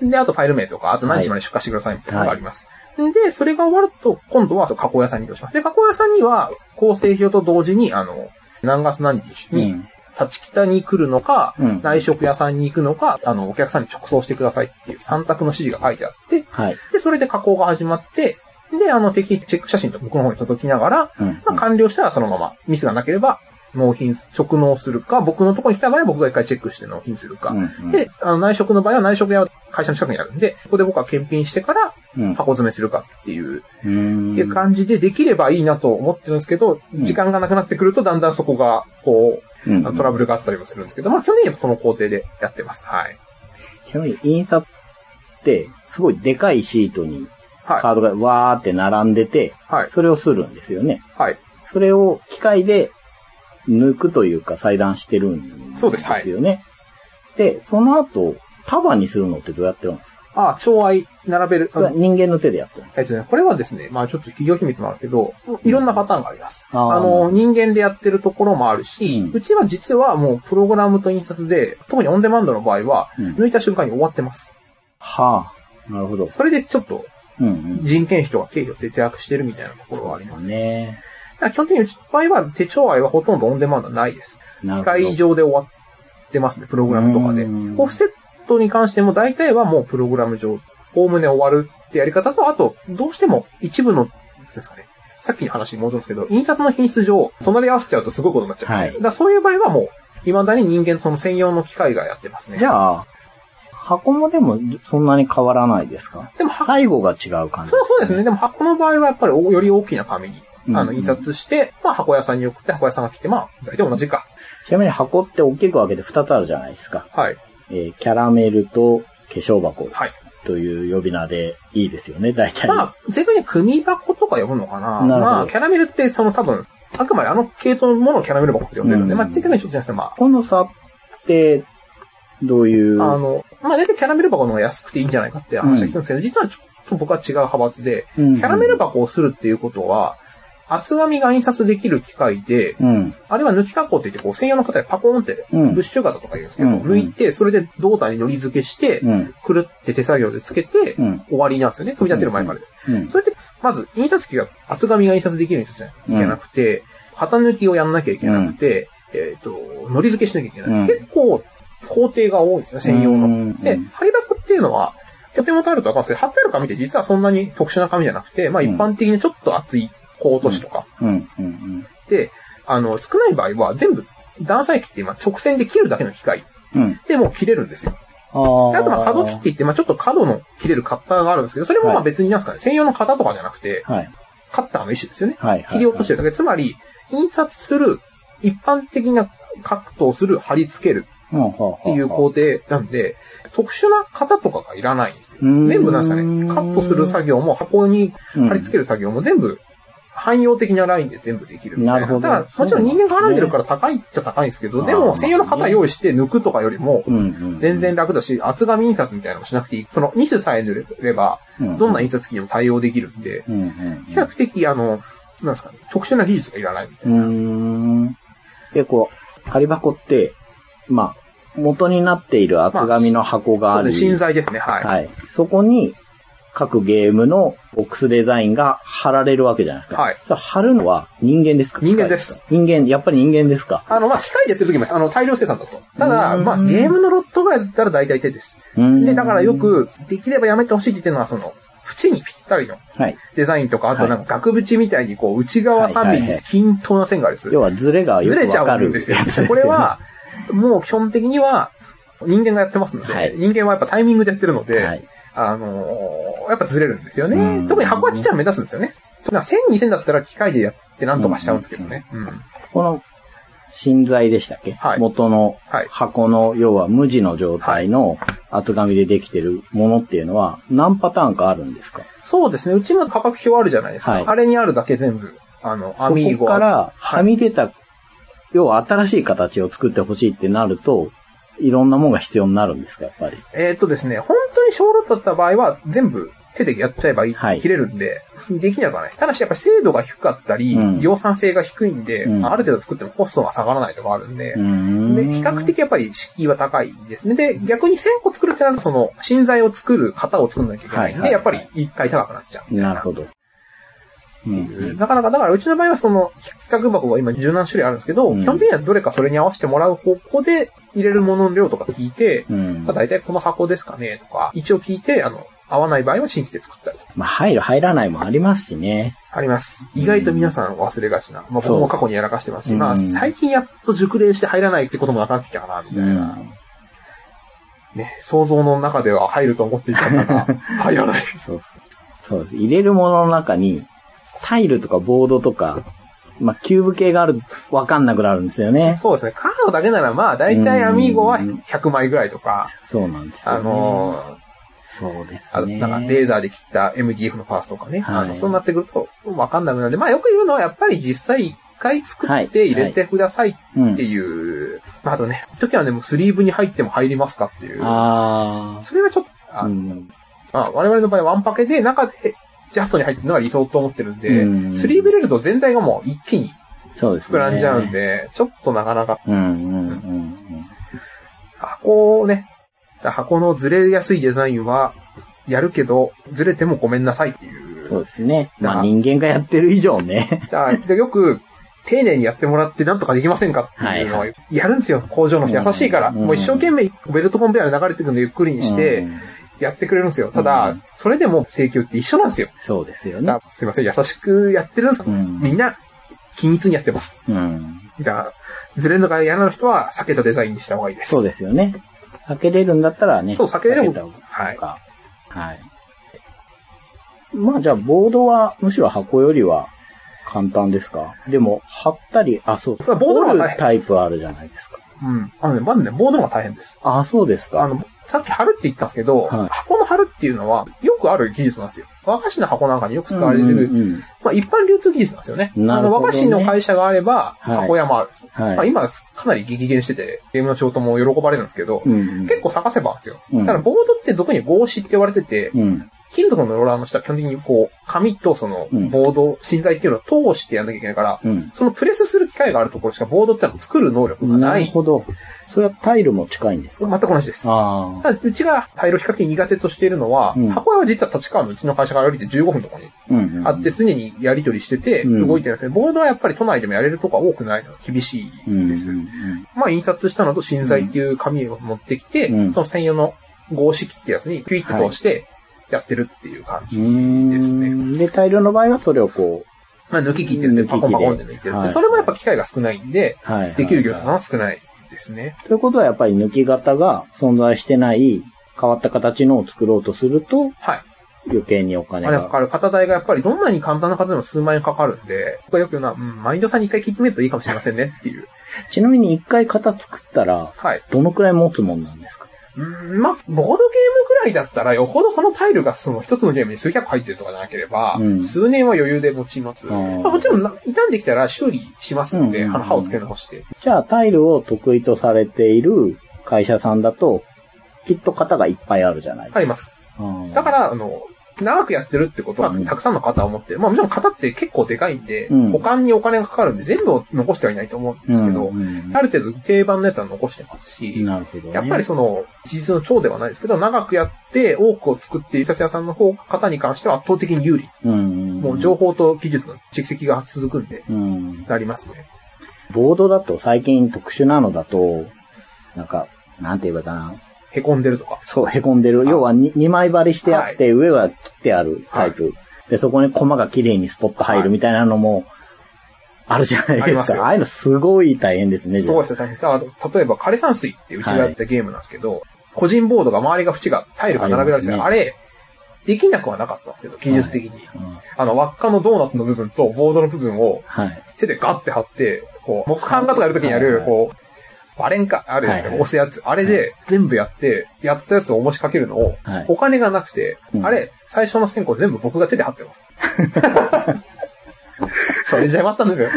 で、あとファイル名とか、あと何日まで出荷してくださいみたいなのがあります。で、それが終わると、今度は加工屋さんに移動します。で、加工屋さんには、構成表と同時に、あの、何月何日に、うん。立ち北に来るのか、うん内食屋さんに行くのか、あの、お客さんに直送してくださいっていう3択の指示が書いてあって、はい。で、それで加工が始まって、で、あの、適チェック写真と僕の方に届きながら、うん。まあ、完了したらそのまま、ミスがなければ、納品、直納するか、僕のところに来た場合は僕が一回チェックして納品するか。うん、で、あの内職の場合は内職屋は会社の近くにあるんで、ここで僕は検品してからうん。箱詰めするかっていう、うん。っていう感じでできればいいなと思ってるんですけど、うん時間がなくなってくるとだんだんそこが、こう、うんあのトラブルがあったりもするんですけど、まあ基本的にはその工程でやってます。はい。ちなみに印刷って、すごいでかいシートにはい。カードがわーって並んでて、はい。それをするんですよね。はい。それを機械で抜くというか裁断してるんそうですはいですよね。で、その後、束にするのってどうやってるんですか？あ、調愛並べる。それは人間の手でやってるんですえっとね、これはですね、まあちょっと企業秘密もあるんですけど、いろんなパターンがあります。あーあの、人間でやってるところもあるし、うんうちは実はもうプログラムと印刷で、特にオンデマンドの場合は、うん抜いた瞬間に終わってます。はあ。なるほど。それでちょっとうんうん。人件費とか経費を節約してるみたいなところはあります。ね。だから基本的にうちの場合は手帳愛はほとんどオンデマンドはないです。機械上で終わってますね、プログラムとかで。うんオフセットに関しても大体はもうプログラム上、おおむね終わるってやり方と、あと、どうしても一部の、ですかね。さっきの話に戻るんですけど、印刷の品質上、隣り合わせちゃうとすごいことになっちゃう。はいだそういう場合はもう、未だに人間その専用の機械がやってますね。じゃあ、箱もでもそんなに変わらないですか？でもは最後が違う感じそうそうですね。でも箱の場合はやっぱりおより大きな紙に、あの、うん印刷して、まあ箱屋さんに送って箱屋さんが来て、まあ、大体同じか。ちなみに箱って大きく分けて2つあるじゃないですか。はい。えーキャラメルと化粧箱はい。という呼び名でいいですよね、大体。まあ、正確に組箱とか呼ぶのかな。なまあ、キャラメルってその多分、あくまであの系統のものをキャラメル箱って呼んでるので、うんまあ、正確にちょっとじゃなくて、まこの差って、どういう？あ、あの、まあ、大体キャラメル箱の方が安くていいんじゃないかって話が聞くんですけど、実はちょっと僕は違う派閥で、うんキャラメル箱をするっていうことは、厚紙が印刷できる機械で、うん。あれは抜き加工って言って、こう、専用の型でパコーンって、うんブッシュ型とか言うんですけど、うん抜いて、それで胴体に糊付けして、うん。くるって手作業でつけて、うん。終わりなんですよね。組み立てる前まで。うん。それって、まず、印刷機が厚紙が印刷できる印刷じゃいけなくて、型抜きをやんなきゃいけなくて、えっ、と、糊付けしなきゃいけない。うん結構、工程が多いんですね、専用の。うんで、針箱っていうのは、とてもあるとわかるんですけど、貼ってある紙って実はそんなに特殊な紙じゃなくて、まあうん一般的にちょっと厚いコート紙とか。で、あの、少ない場合は全部、断裁機って今直線で切るだけの機械うん。でもう切れるんですよ。ああ。とまあ角切って言って、まあちょっと角の切れるカッターがあるんですけど、それもま別になんですかね、専用の型とかじゃなくて、はい。カッターの一種ですよね。切り落としてるだけ。つまり、印刷する、一般的なカットをする、貼り付けるっっていう工程なんで、特殊な型とかがいらないんですよ。うん全部なんですかね、カットする作業も箱に貼り付ける作業も全部、汎用的なラインで全部できるみたいな。なるほどだから、もちろん人間が払んでるから高いっちゃ高いんですけど、でも専用の型用意して抜くとかよりも、全然楽だし、厚紙印刷みたいなのもしなくていい。そのニスさえ塗れば、どんな印刷機にも対応できるんで、比較的、あの、なんですかね、特殊な技術がいらないみたいな。うん。で、こう、針箱って、まあ、元になっている厚紙の箱がある。そうですね、芯材ですね、はい。はい。そこに、各ゲームのボックスデザインが貼られるわけじゃないですか。はいそれ貼るのは人間ですか？人間です。人間、やっぱり人間ですか？あの、まあ、機械でやってる時もあの、大量生産だと。ただ、うんまあ、ゲームのロットぐらいだったら大体手です。うんで、だからよ、く、できればやめてほしいって言ってるのは、その、縁にぴったりのはい。デザインとか、あとはいなんか額縁みたいにこう、内側3はいはいはいミリ均等な線があるんです要はズレがよずれちゃくわかるうんですよやつです。これ、は、もう基本的には、人間がやってますので、はい人間はやっぱタイミングでやってるので、はい。あのーやっぱずれるんですようね。ん特に箱はちっちゃいの目立つんですよね。特に1000、2000だったら機械でやってなんとかしちゃうんですけどね。うん。この、芯材でしたっけ、はい元のはい箱の、要は無地の状態の厚紙でできてるものっていうのは何パターンかあるんですか？そうですね。うちの価格表あるじゃないですか。はいあれにあるだけ全部、あの、アミーゴ。そこからはみ出た、要は新しい形を作ってほしいってなると、いろんなものが必要になるんですか、やっぱり？えーっとですね、本当に小ロットだった場合は全部手でやっちゃえばいい、はい切れるんで、できなくはない。ただしやっぱり精度が低かったり、うん量産性が低いんで、うんある程度作ってもコストが下がらないとかあるんで、うーんで、比較的やっぱり敷居は高いですね。で、逆に1000個作るってなると、その、芯材を作る型を作んなきゃいけないんで、はいはいはいやっぱり一回高くなっちゃう。なるほど。うんなかなか、だからうちの場合はその、企画箱が今十何種類あるんですけど、うん基本的にはどれかそれに合わせてもらう方向で入れるものの量とか聞いて、うんまあ、大体この箱ですかねとか、一応聞いて、あの、合わない場合は新規で作ったり。まあ、入る、入らないもありますしね。あります。意外と皆さん忘れがちな。まあ僕も過去にやらかしてますし、うんまあ最近やっと熟練して入らないってこともなくなってきたかな、みたいな。ね、想像の中では入ると思っていたんだが、入らない。そうそう。そうです。入れるものの中に、タイルとかボードとか、まあ、キューブ系があるとわかんなくなるんですよね。そうですね。カードだけならまあ大体アミーゴは100枚ぐらいとか、そうなんですよ、ね。あのーそうですあね。なんかレーザーで切った MDF のパーツとかね。はいあの、そうなってくるとわかんなくなるんで、まあよく言うのはやっぱり実際一回作って入れてくださいうんっていう。まああとね、時はね、もうスリーブに入っても入りますかっていう。あそれはちょっと、ああ。うん。まあ我々の場合はワンパケで中でジャストに入ってるのが理想と思ってるんで、うんスリーブ入れると全体がもう一気にそうですね。膨らんじゃうんで、ちょっとなかなかうんうんうん箱をね、箱のずれやすいデザインは、やるけど、ずれてもごめんなさいっていう。うん。そうですね。まだあ人間がやってる以上ね。だからでよく、丁寧にやってもらってなんとかできませんかっていうのをはいやるんですよ。工場の人優しいから。うんもう一生懸命ベルトコンベヤーで流れてくるのゆっくりにしてうんやってくれるんですよ。たうだん、それでも請求って一緒なんですよ。そうですよねすいません、優しくやってるんですうんみんな、均一にやってます。うん。だから、ずれるのが嫌な人は避けたデザインにした方がいいです。そうですよね。避けれるんだったらね。そう避けれる方がはい。か。はい。まあじゃあ、ボードはむしろ箱よりは簡単ですか？でも、貼ったり、あ、そう。まあボードの方が大変折るタイプあるじゃないですか。うん。あのね、まずね、ボードの方が大変です。あ、そうですか。あの、さっき貼るって言ったんですけど、はい箱の貼るっていうのは、よくある技術なんですよ。和菓子の箱なんかによく使われてる、うんうんうんまあ一般流通技術なんですよね。あの、和菓子の会社があれば、はい箱屋もあるんです。はい。まあ今、かなり激減してて、ゲームの仕事も喜ばれるんですけど、うんうん結構探せばあるんですよ。うんただ、ボードって俗に合紙って言われてて、うん。金属のローラーの下は基本的にこう、紙とその、うんボード、芯材っていうのを通してやんなきゃいけないから、うん。そのプレスする機械があるところしかボードってのを作る能力がなない。るほど。それはタイルも近いんですか？全く同じです。うちがタイル比較的苦手としているのは、うん箱屋は実は立川のうちの会社から降りて15分のところにあ。って、常にやり取りしてて、うん動いてるんですね。ボードはやっぱり都内でもやれるとこは多くないのが厳しいうんうんです。まあ、印刷したのと芯材っていう紙を持ってきて、うんその専用の合式ってやつにピュイッと通してやってるっていう感じ。うん。ですねで、タイルの場合はそれをこまあ、抜き切ってですね、パコンパコンで抜いてるはいそれもやっぱ機会が少ないんで、う、はい。できる業者さんはは少ないですね。ということはやっぱり抜き型が存在してない変わった形のを作ろうとすると、はい。余計にお金が。かかる。型代がやっぱりどんなに簡単な型でも数万円かかるんで、僕はよく言うのは、うん、マインドさんに一回聞いてみるといいかもしれませんねっていう。ちなみに一回型作ったら、はい。どのくらい持つもんなんですか？うん、まあ、ボードゲームぐらいだったら、よほどそのタイルがその一つのゲームに数百入ってるとかじゃなければ、うん数年は余裕で持ちます。まあ、もちろんな、傷んできたら修理しますんで、うんうんうんあの、刃を付け直して。じゃあ、タイルを得意とされている会社さんだと、きっと型がいっぱいあるじゃないですか。あります。うんだから、あの、長くやってるってことはうん、たくさんの型を持ってる。まあもちろん型って結構でかいんで、うん保管にお金がかかるんで全部を残してはいないと思うんですけど、うんうんある程度定番のやつは残してますし、なるほど、ね。やっぱりその、事実の長ではないですけど、長くやって多くを作っている印刷屋さんの方が型に関しては圧倒的に有利。うんうん、もう情報と技術の蓄積が続くんで、うん。なりますね。ボードだと最近特殊なのだと、なんか、なんて言えばいいかな。へこんでるとか。そう、凹んでる。要は 2, 枚張りしてあって、上は切ってあるタイプ。で、そこにコマが綺麗にスポッと入るみたいなのも、あるじゃないですか。ありますよああいうのすごい大変ですね、そうですね、大例えば、枯山水ってうちがやったゲームなんですけど、個人ボードが周りが縁が、タイルが並べられてて、ありまあれ、できなくはなかったんですけど、技術的に。うんあの、輪っかのドーナツの部分とボードの部分をはい。手でガッて貼って、こう、木版画とかやるときにやる、はいこう、割れんか、あるじゃないですか、はいはい押すやつ。あれで全部やって、やったやつをお持ちかけるのを、はいお金がなくて、うんあれ、最初の線香全部僕が手で貼ってます。それじゃまったんですよ。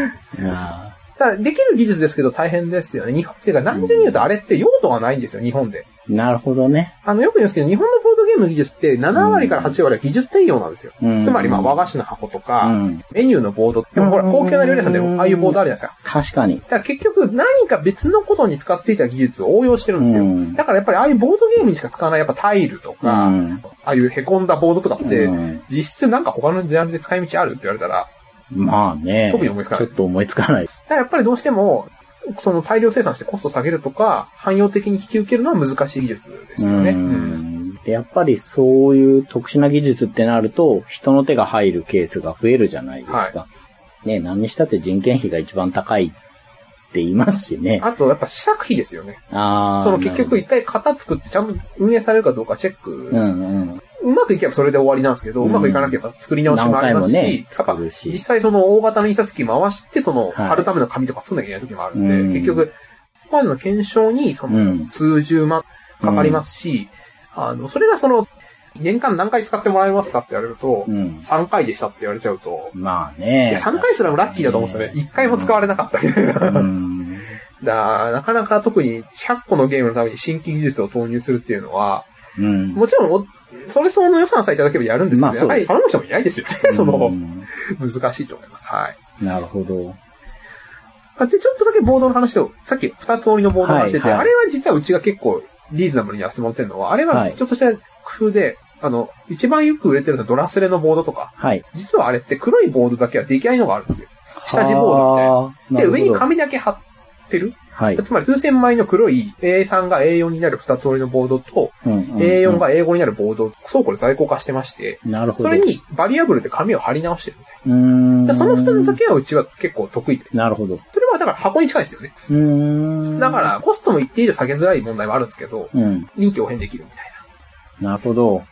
あただ、できる技術ですけど大変ですよね。日本、っていうか何十に言うとあれって用途がないんですよ、日本で。ーなるほどね。あの、よく言うんですけど、日本のボードゲームの技術って7割から8割は技術転用なんですよ。うんつまり、まあ、和菓子の箱とか、うんメニューのボードって、ほら、うん高級な料理屋さんでもああいうボードあるじゃないですか。確かに。だから結局何か別のことに使っていた技術を応用してるんですよ。うんだからやっぱりああいうボードゲームにしか使わないやっぱタイルとか、うんああいう凹んだボードとかって、うん実質なんか他のジャンルで使い道あるって言われたら、まあね。特に思いつかないちょっと思いつかない。だやっぱりどうしても、その大量生産してコスト下げるとか、汎用的に引き受けるのは難しい技術ですよね。ううんんでやっぱりそういう特殊な技術ってなると、人の手が入るケースが増えるじゃないですか。ね、何にしたって人件費が一番高いって言いますしね。あと、やっぱ試作費ですよね。ああ。その結局一回型作ってちゃんと運営されるかどうかチェック。うんうん。うまくいけばそれで終わりなんですけど、うまくいかなければ作り直しもありますし、実際その大型の印刷機回して、そのはい貼るための紙とか作んなきゃいけない時もあるんで、うん結局、ここまでの検証にそうんの数十万かかりますし、あの、それがその、年間何回使ってもらえますかって言われると、うん。3回でしたって言われちゃうと、まあいね。や、3回すらもラッキーだと思うんですよね。1回も使われなかったみたいな。うん。だなかなか特に100個のゲームのために新規技術を投入するっていうのは、うん。もちろんお、それ相応の予算さえいただければやるんですけど、まあやっぱり頼む人もいないですよね。その、うん難しいと思います。はい。なるほど。あで、ちょっとだけボードの話を、さっき二つ折りのボードの話してて、はいはいあれは実はうちが結構リーズナブルにやらせてもらってるのは、あれははいちょっとした工夫で、あの、一番よく売れてるのはドラスレのボードとか、はい。実はあれって黒いボードだけは出来合いのがあるんですよ。下地ボードみたいな。みで、上に紙だけ貼ってる。はい。つまり、通線枚の黒い A3 が A4 になる二つ折りのボードと、うんうんうん A4 が A5 になるボードを倉庫で在庫化してまして、なるほど。それにバリアブルで紙を貼り直してるみたいな。うーん。でその二つだけはうちは結構得意で。なるほど。それはだから箱に近いですよね。うーん。だから、コストも一定以上下げづらい問題はあるんですけど、うん。臨機応変できるみたいなるほど。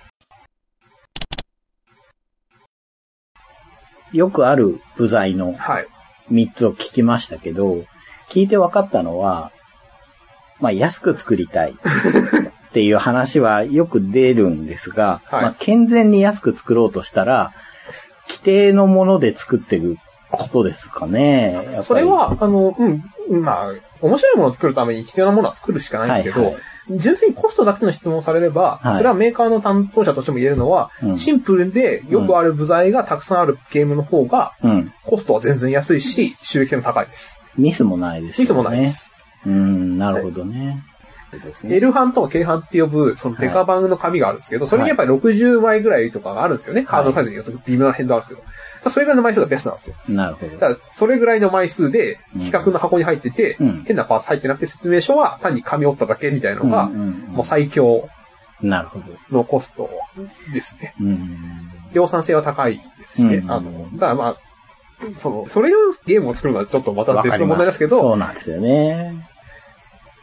よくある部材のな。はい。3つを聞きましたけど、聞いて分かったのは、まあ安く作りたいっていう話はよく出るんですが、はいまあ健全に安く作ろうとしたら、規定のもので作っていくことですかね。それ、は、あの、うん、まあ、面白いものを作るために必要なものは作るしかないんですけど、はいはい純粋にコストだけの質問をされれば、はいそれはメーカーの担当者としても言えるのは、うんシンプルでよくある部材がたくさんあるゲームの方が、うん。コストは全然安いし、収益性も高いです。ミスもないですよね。ミスもないで。す。うん、なるほどね。ね L 版とか K 版って呼ぶ、そのデカ版の紙があるんですけど、それにやっぱり60枚ぐらいとかがあるんですよね。カードサイズによって微妙な変動あるんですけど。それぐらいの枚数がベストなんですよ。なるほど。ただ、それぐらいの枚数で、企画の箱に入ってて、うん変なパーツ入ってなくて説明書は単に紙折っただけみたいなのが、もう最強なるほど。のコストですね。うん。量産性は高いですしね。うんあの、だからまあ、その、それをゲームを作るのはちょっとまた別の問題ですけど、そうなんですよね。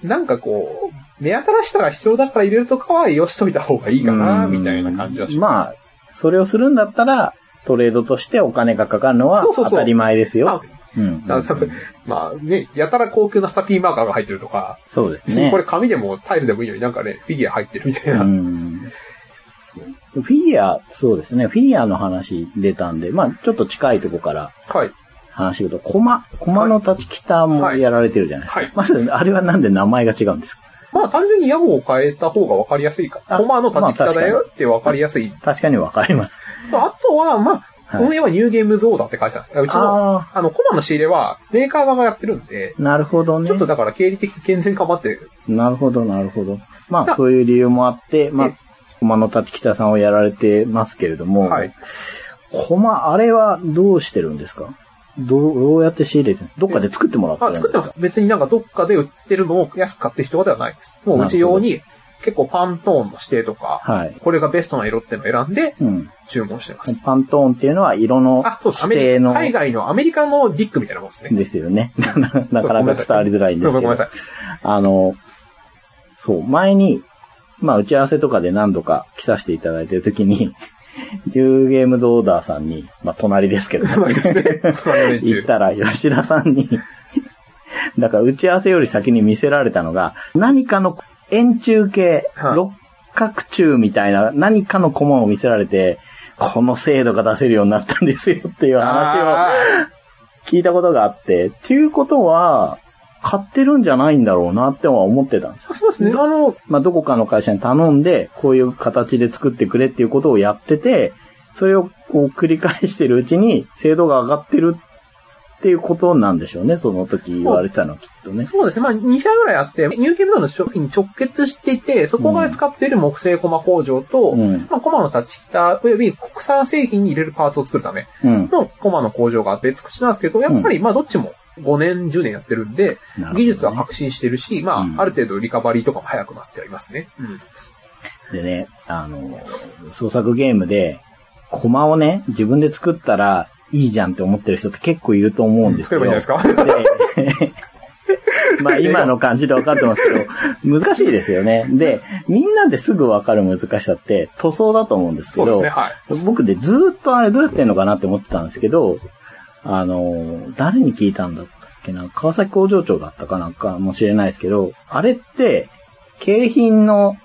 なんかこう、目新しさが必要だから入れるとかはよしといた方がいいかな、うんみたいな感じはします。まあ、それをするんだったら、トレードとしてお金がかかるのはそうそうそう当たり前ですよ。まあ、うん。だから多分、まあね、やたら高級なスタピーマーカーが入ってるとか、そうですね。これ紙でもタイルでもいいのになんかね、フィギュア入ってるみたいな。うん。フィギュア、そうですね。フィギュアの話出たんで、まあちょっと近いとこからはい。話していくと、コマ、コマの立ち北もやられてるじゃないですか。はいまず、あれはなんで名前が違うんですか？まあ単純に屋号を変えた方が分かりやすいか。あコマの立ち方だよって分かりやすい。確かにわかります。とあとは、まあ、はい運営はニューゲームズオーダーって会社なんです。うちの、ああの、コマの仕入れはメーカー側がやってるんで、あ、なるほどねちょっ。とだから経理的健全化もあって、なるほど、なるほど。まあ、だそういう理由もあって、まあえ、コマの立ち北さんをやられてますけれども、はい。コマ、あれはどうしてるんですか？どう、どうやって仕入れてるどっかで作ってもらってるんあ、作ってます。別になんかどっかで売ってるのを安く買ってる人ではないです。もううち用に結構パントーンの指定とか、はい。これがベストな色っていうのを選んでうん。注文してます。パントーンっていうのは色のあ、そうです。アメリ指定のカ、海外のアメリカのディックみたいなもんですね。ですよね。なかなか伝わりづらいんですけどごめんなさ。い。あの、そう、前に、まあ、打ち合わせとかで何度か来させていただいてるときに、ニューゲームズオーダーさんに、まあ、隣ですけど、そうですね。行ったら、吉田さんに、だから打ち合わせより先に見せられたのが、何かの円柱形、はい。六角柱みたいな何かのコマを見せられて、この精度が出せるようになったんですよっていう話をあ聞いたことがあって、っていうことは、買ってるんじゃないんだろうなっては思ってたんですそうですね。あの、まあ、どこかの会社に頼んで、こういう形で作ってくれっていうことをやってて、それをこう繰り返してるうちに精度が上がってるっていうことなんでしょうね、その時言われてたのはきっとね。そうですね。まあ、2社ぐらいあって、ニューゲームドの商品に直結していて、そこが使っている木製コマ工場と、うん。まあ、コマの立ち北及び国産製品に入れるパーツを作るためうん。のコマの工場が別口なんですけど、やっぱりまあどっちも5年、10年やってるんで、ね技術は革新してるし、まあ、うんある程度リカバリーとかも早くなってはいますね。うん。でね、あの、創作ゲームで、コマをね、自分で作ったらいいじゃんって思ってる人って結構いると思うんですけど。作ればいいんじゃないですか？でまあ今の感じでわかると思うんですけど、難しいですよね。で、みんなですぐわかる難しさって塗装だと思うんですけど。僕でずーっとあれどうやってんのかなって思ってたんですけど、あの、誰に聞いたんだったっけな、川崎工場長だったかなんかもしれないですけど、あれって、景品の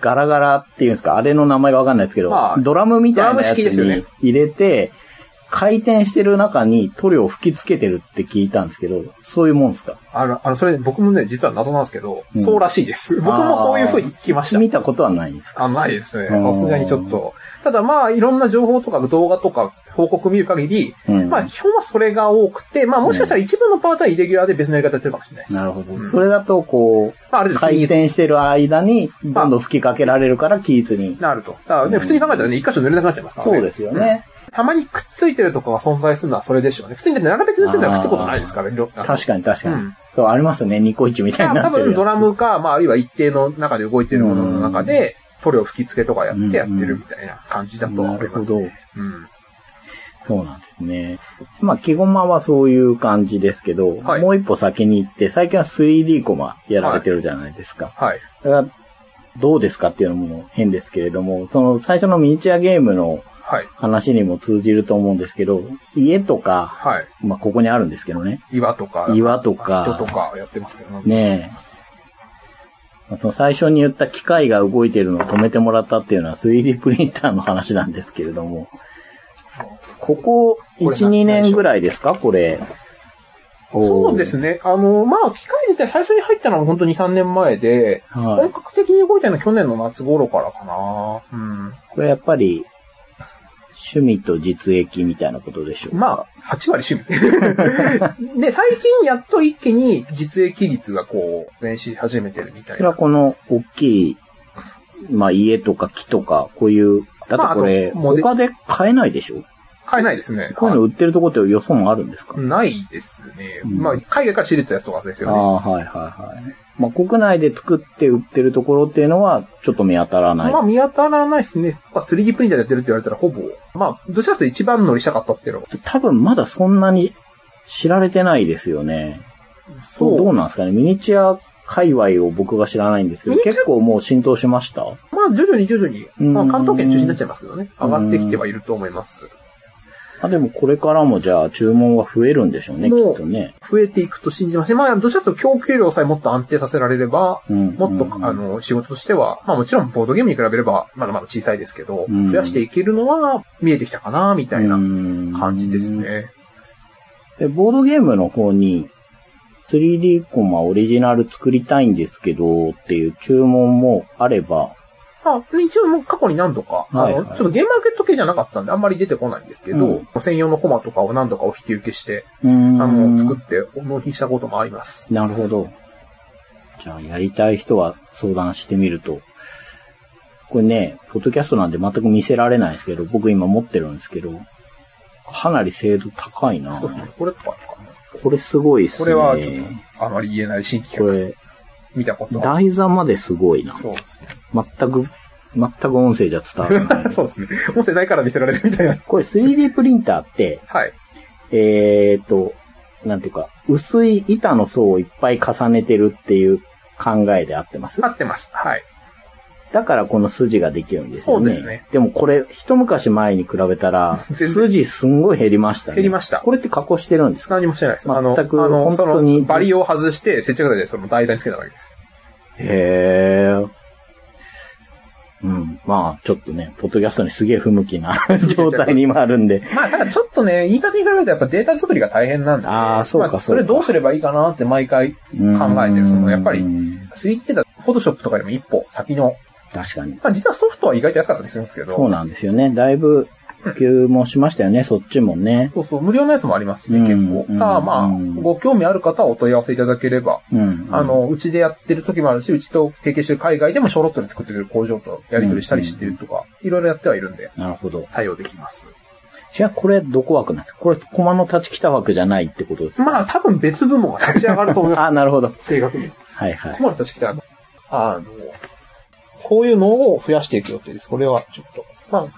ガラガラっていうんですか、あれの名前がわかんないですけど、まあドラムみたいなやつに入れて、回転してる中に塗料を吹き付けてるって聞いたんですけど、そういうもんですか？あの、あの、それ僕もね、実は謎なんですけど、うんそうらしいです。僕もそういう風に聞きました。見たことはないんですか？あ、ないですね。うんさすがにちょっと。ただまあ、いろんな情報とか動画とか報告見る限り、うん。まあ、基本はそれが多くて、まあ、もしかしたら一部のパーツはイレギュラーで別のやり方やってるかもしれないです。なるほど。うんそれだと、こう、まあ、ある程度回転してる間に、どんどん吹きかけられるから、均一に。なると。だからね、うん普通に考えたらね、一箇所濡れなくなっちゃいますからね。そうですよね。たまにくっついてるとかが存在するのはそれでしょうね。普通に並べて塗ってるのはくっつくことないですからね。確かに確かに。うんそう、ありますね。ニコイチみたいにな多。分ドラムか、まあ、あるいは一定の中で動いてるものの中で、塗料吹き付けとかやってやってるみたいな感じだとはなるほ思います、ね。ど。うん。そうなんですね。まあ、木駒はそういう感じですけど、はいもう一歩先に行って、最近は 3D コマやられてるじゃないですか。はい。それはどうですかっていうのも変ですけれども、その最初のミニチュアゲームのはい。話にも通じると思うんですけど、家とか、はい。まあ、ここにあるんですけどね。岩とか、岩とか人とかやってますけどね。ねえ。まあその最初に言った機械が動いてるのを止めてもらったっていうのは 3D プリンターの話なんですけれども、こここれ1、2年ぐらいですか？これ。そうですね。ね。あの、まあ、機械自体最初に入ったのは本当に3年前で、は本格的に動いたのは去年の夏頃からかな。うん。い。これやっぱり、趣味と実益みたいなことでしょうか？まあ、8割趣味。で、最近やっと一気に実益率がこう、前進し始めてるみたいな。それはこの大きい、まあ家とか木とか、こういう、だってこれ、まあ他で買えないでしょ？買えないですね。こういうの売ってるとこって予想もあるんですか、ないですね。うんまあ、海外から仕入れてたやつとかですよね。ああ、はいはいはい。まあ国内で作って売ってるところっていうのは、ちょっと見当たらない。まあ見当たらないですね。まあ 3D プリンターでやってるって言われたらほぼ。まあ、どちらかというと一番乗りしたかったっていうのは。多分まだそんなに知られてないですよね。そう、どうなんですかね？ミニチュア界隈を僕が知らないんですけど、ミニチュア結構もう浸透しました？まあ、徐々に徐々に、うんまあ、関東圏中心になっちゃいますけどね。上がってきてはいると思います。あ、でもこれからもじゃあ注文は増えるんでしょうね、きっとね。増えていくと信じますし、まあ、どちらかというと供給量さえもっと安定させられれば、うんもっと、うんあの、仕事としては、まあもちろんボードゲームに比べれば、まだまだ小さいですけど、うん増やしていけるのは見えてきたかな、みたいな感感じです。ね。で、ボードゲームの方に 3D コマオリジナル作りたいんですけどっていう注文もあれば、あ、一応もう過去に何度か、はいはいあの、ちょっとゲームマーケット系じゃなかったんで、あんまり出てこないんですけど、うん専用のコマとかを何度かお引き受けして、あの、作って納品したこともあります。なるほど。じゃあ、やりたい人は相談してみると。これね、ポッドキャストなんで全く見せられないですけど、僕今持ってるんですけど、かなり精度高いなそうですね。これとかかな。これすごいっすね。これはちょっと、あまり言えない新規企これ、画見たことは。台座まですごいな。そうですね。全く、全く音声じゃ伝わらない。そうですね。音声ないから見せられるみたいな。これ 3D プリンターって、はい。えーっと、なんていうか、薄い板の層をいっぱい重ねてるっていう考えで合ってます？合ってます。はい。だからこの筋ができるんですよね。そうですねでもこれ、一昔前に比べたら、筋すんごい減りましたね。減りましたこれって加工してるんですか？何もしてないです。全くあの、本そ当にの、バリを外して、接着剤でその台座につけただけです。へー。うん。まあ、ちょっとね、ポッドキャストにすげえ不向きな 状態にもあるんで。まあ、ただちょっとね、言い方に比べるとやっぱデータ作りが大変なんで。あーそうかまあそうかそれどうすればいいかなって毎回考えてる。その、やっぱり、3D データ、フォトショップとかよりも一歩先の、確かに。まあ実はソフトは意外と安かったりするんですけど。そうなんですよね。だいぶ普及もしましたよね、そっちもね。そうそう、無料のやつもありますしね、うん結構。うんただまあ、うんご興味ある方はお問い合わせいただければ、うん。あ、の、うちでやってる時もあるし、うちと提携してる海外でもショロットで作ってる工場とやり取りしたりしてるとか、いろいろやってはいるんで、なるほど。対応できます。じゃあこれどこ枠なんですか？これ、コマの立ち北枠じゃないってことですか？まあ、多分別部門が立ち上がると思います。あ、なるほど。正確に。はいはい。困る立ち来たあの、こういうのを増やしていく予定です。これはちょっと。ま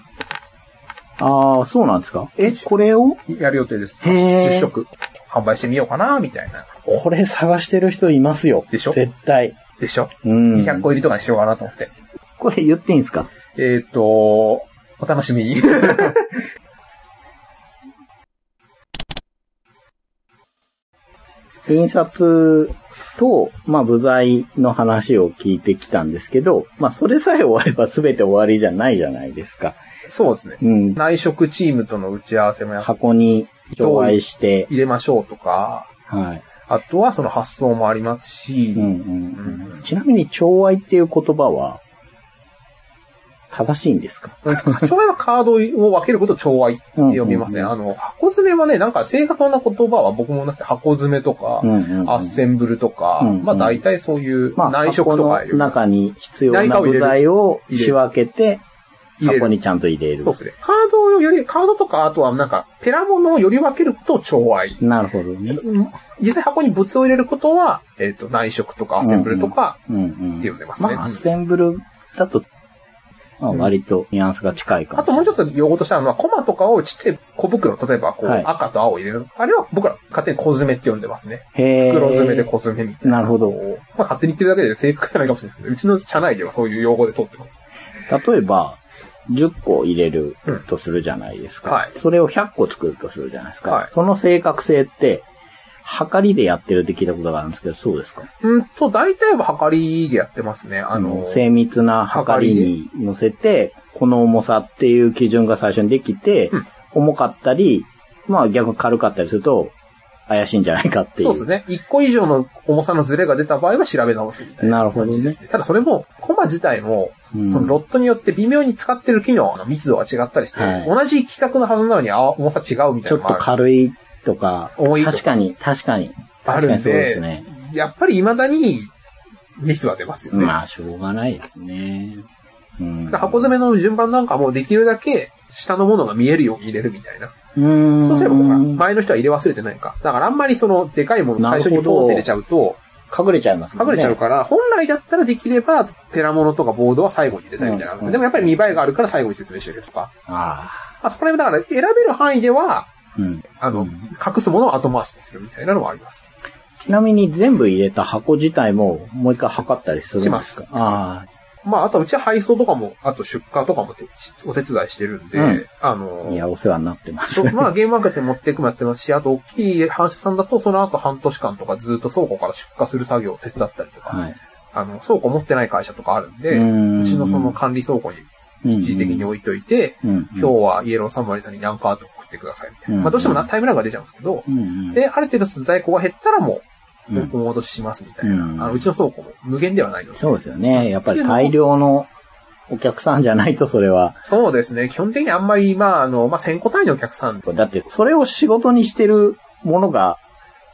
ああ、そうなんですか？えこれを？あ、やる予定です。へー10色販売してみようかな、みたいな。これ探してる人いますよ。でしょ？絶対。でしょ？うん。?200 個入りとかにしようかなと思って。これ言っていいんですか？えっ、と、お楽しみに。印刷と、まあ、部材の話を聞いてきたんですけど、まあ、それさえ終われば全て終わりじゃないじゃないですか。そうですね。うん。内職チームとの打ち合わせもやっ箱に上愛して、入れましょうとか、はい。あとはその発想もありますし、うんうんうん、ちなみに、調愛っていう言葉は、正しいんですか？調愛はカードを分けることを調愛って読みますね。うんうんあの、箱詰めはね、なんか正確な言葉は僕もなくて箱詰めとか、うんうんうんアッセンブルとか、うんうんまあ大体そういうまあ、内職とか箱の中に必要な部内貨を入れる材を仕分けて、箱にちゃんと入れる。そうですね。カードをより、カードとか、あとはなんか、ペラモノをより分けることを調愛。なるほどね。うん実際箱に物を入れることは、えっ、と、内職とかアッセンブルとかうんうんって呼んでますね。まあ、アッセンブルだと、まあ、割とニュアンスが近いかもあともうちょっと用語としては、まあ、コマとかをちっちゃい小袋、例えばこう、はい赤と青を入れる。あれは僕ら勝手に小詰めって呼んでますね。へー袋詰めで小詰めみたいな。なるほど。まあ、勝手に言ってるだけで正確じゃないかもしれないですけど、うちの社内ではそういう用語で通ってます。例えば、10個入れるとするじゃないですか。うんはいそれを100個作るとするじゃないですか。はいその正確性って、測りでやってるって聞いたことがあるんですけど、そうですか？うんと、大体は測りでやってますね。あの、精密な測りに乗せて、この重さっていう基準が最初にできて、うん重かったり、まあ逆に軽かったりすると、怪しいんじゃないかっていう。そうですね。1個以上の重さのズレが出た場合は調べ直すみたいななるほどね感じですね。ただそれも、コマ自体も、うんそのロットによって微妙に使ってる機能の密度が違ったりして、はい同じ規格のはずなのにあ重さ違うみたいちょっと軽いとか、重い確かに、確かに。あるんでそうですね。やっぱり未だにミスは出ますよね。まあ、しょうがないですね。うん。箱詰めの順番なんかもできるだけ下のものが見えるように入れるみたいな。うん。そうすればほら、前の人は入れ忘れてないか。だからあんまりそのでかいものを最初にポンって入れちゃうと、隠れちゃいますね。隠れちゃうから、本来だったらできれば、ペラモノとかボードは最後に入れたいみたいなのがあるんですようんでもやっぱり見栄えがあるから最後に説明してるとか。ああそこら辺だから選べる範囲では、あ。うん。あの、うん隠すものを後回しにするみたいなのはあります。ちなみに全部入れた箱自体ももう一回測ったりするんですか？しますあまあ、あとはうちは配送とかも、あと出荷とかもてお手伝いしてるんで、うんあのあ、いや、お世話になってます。まあ、ゲームマーケットに持っていくもやってますし、あと、大きい反射さんだと、その後半年間とかずっと倉庫から出荷する作業を手伝ったりとか、はい。あの、倉庫持ってない会社とかあるんで、うんうちのその管理倉庫に一時的に置いといて、うん、今日はイエローサンマリーさんに何カート送ってくださいみたいな。うんまあ、どうしてもなタイムラグが出ちゃうんですけど、うんうん、で、ある程度在庫が減ったらもう、うんお戻ししますみたいな。うんあのうちの倉庫も無限ではないので。そうですよね。やっぱり大量のお客さんじゃないとそれは。そうですね。基本的にあんまり、まあ、あの、まあ、1000個単位のお客さんだって、それを仕事にしてるものが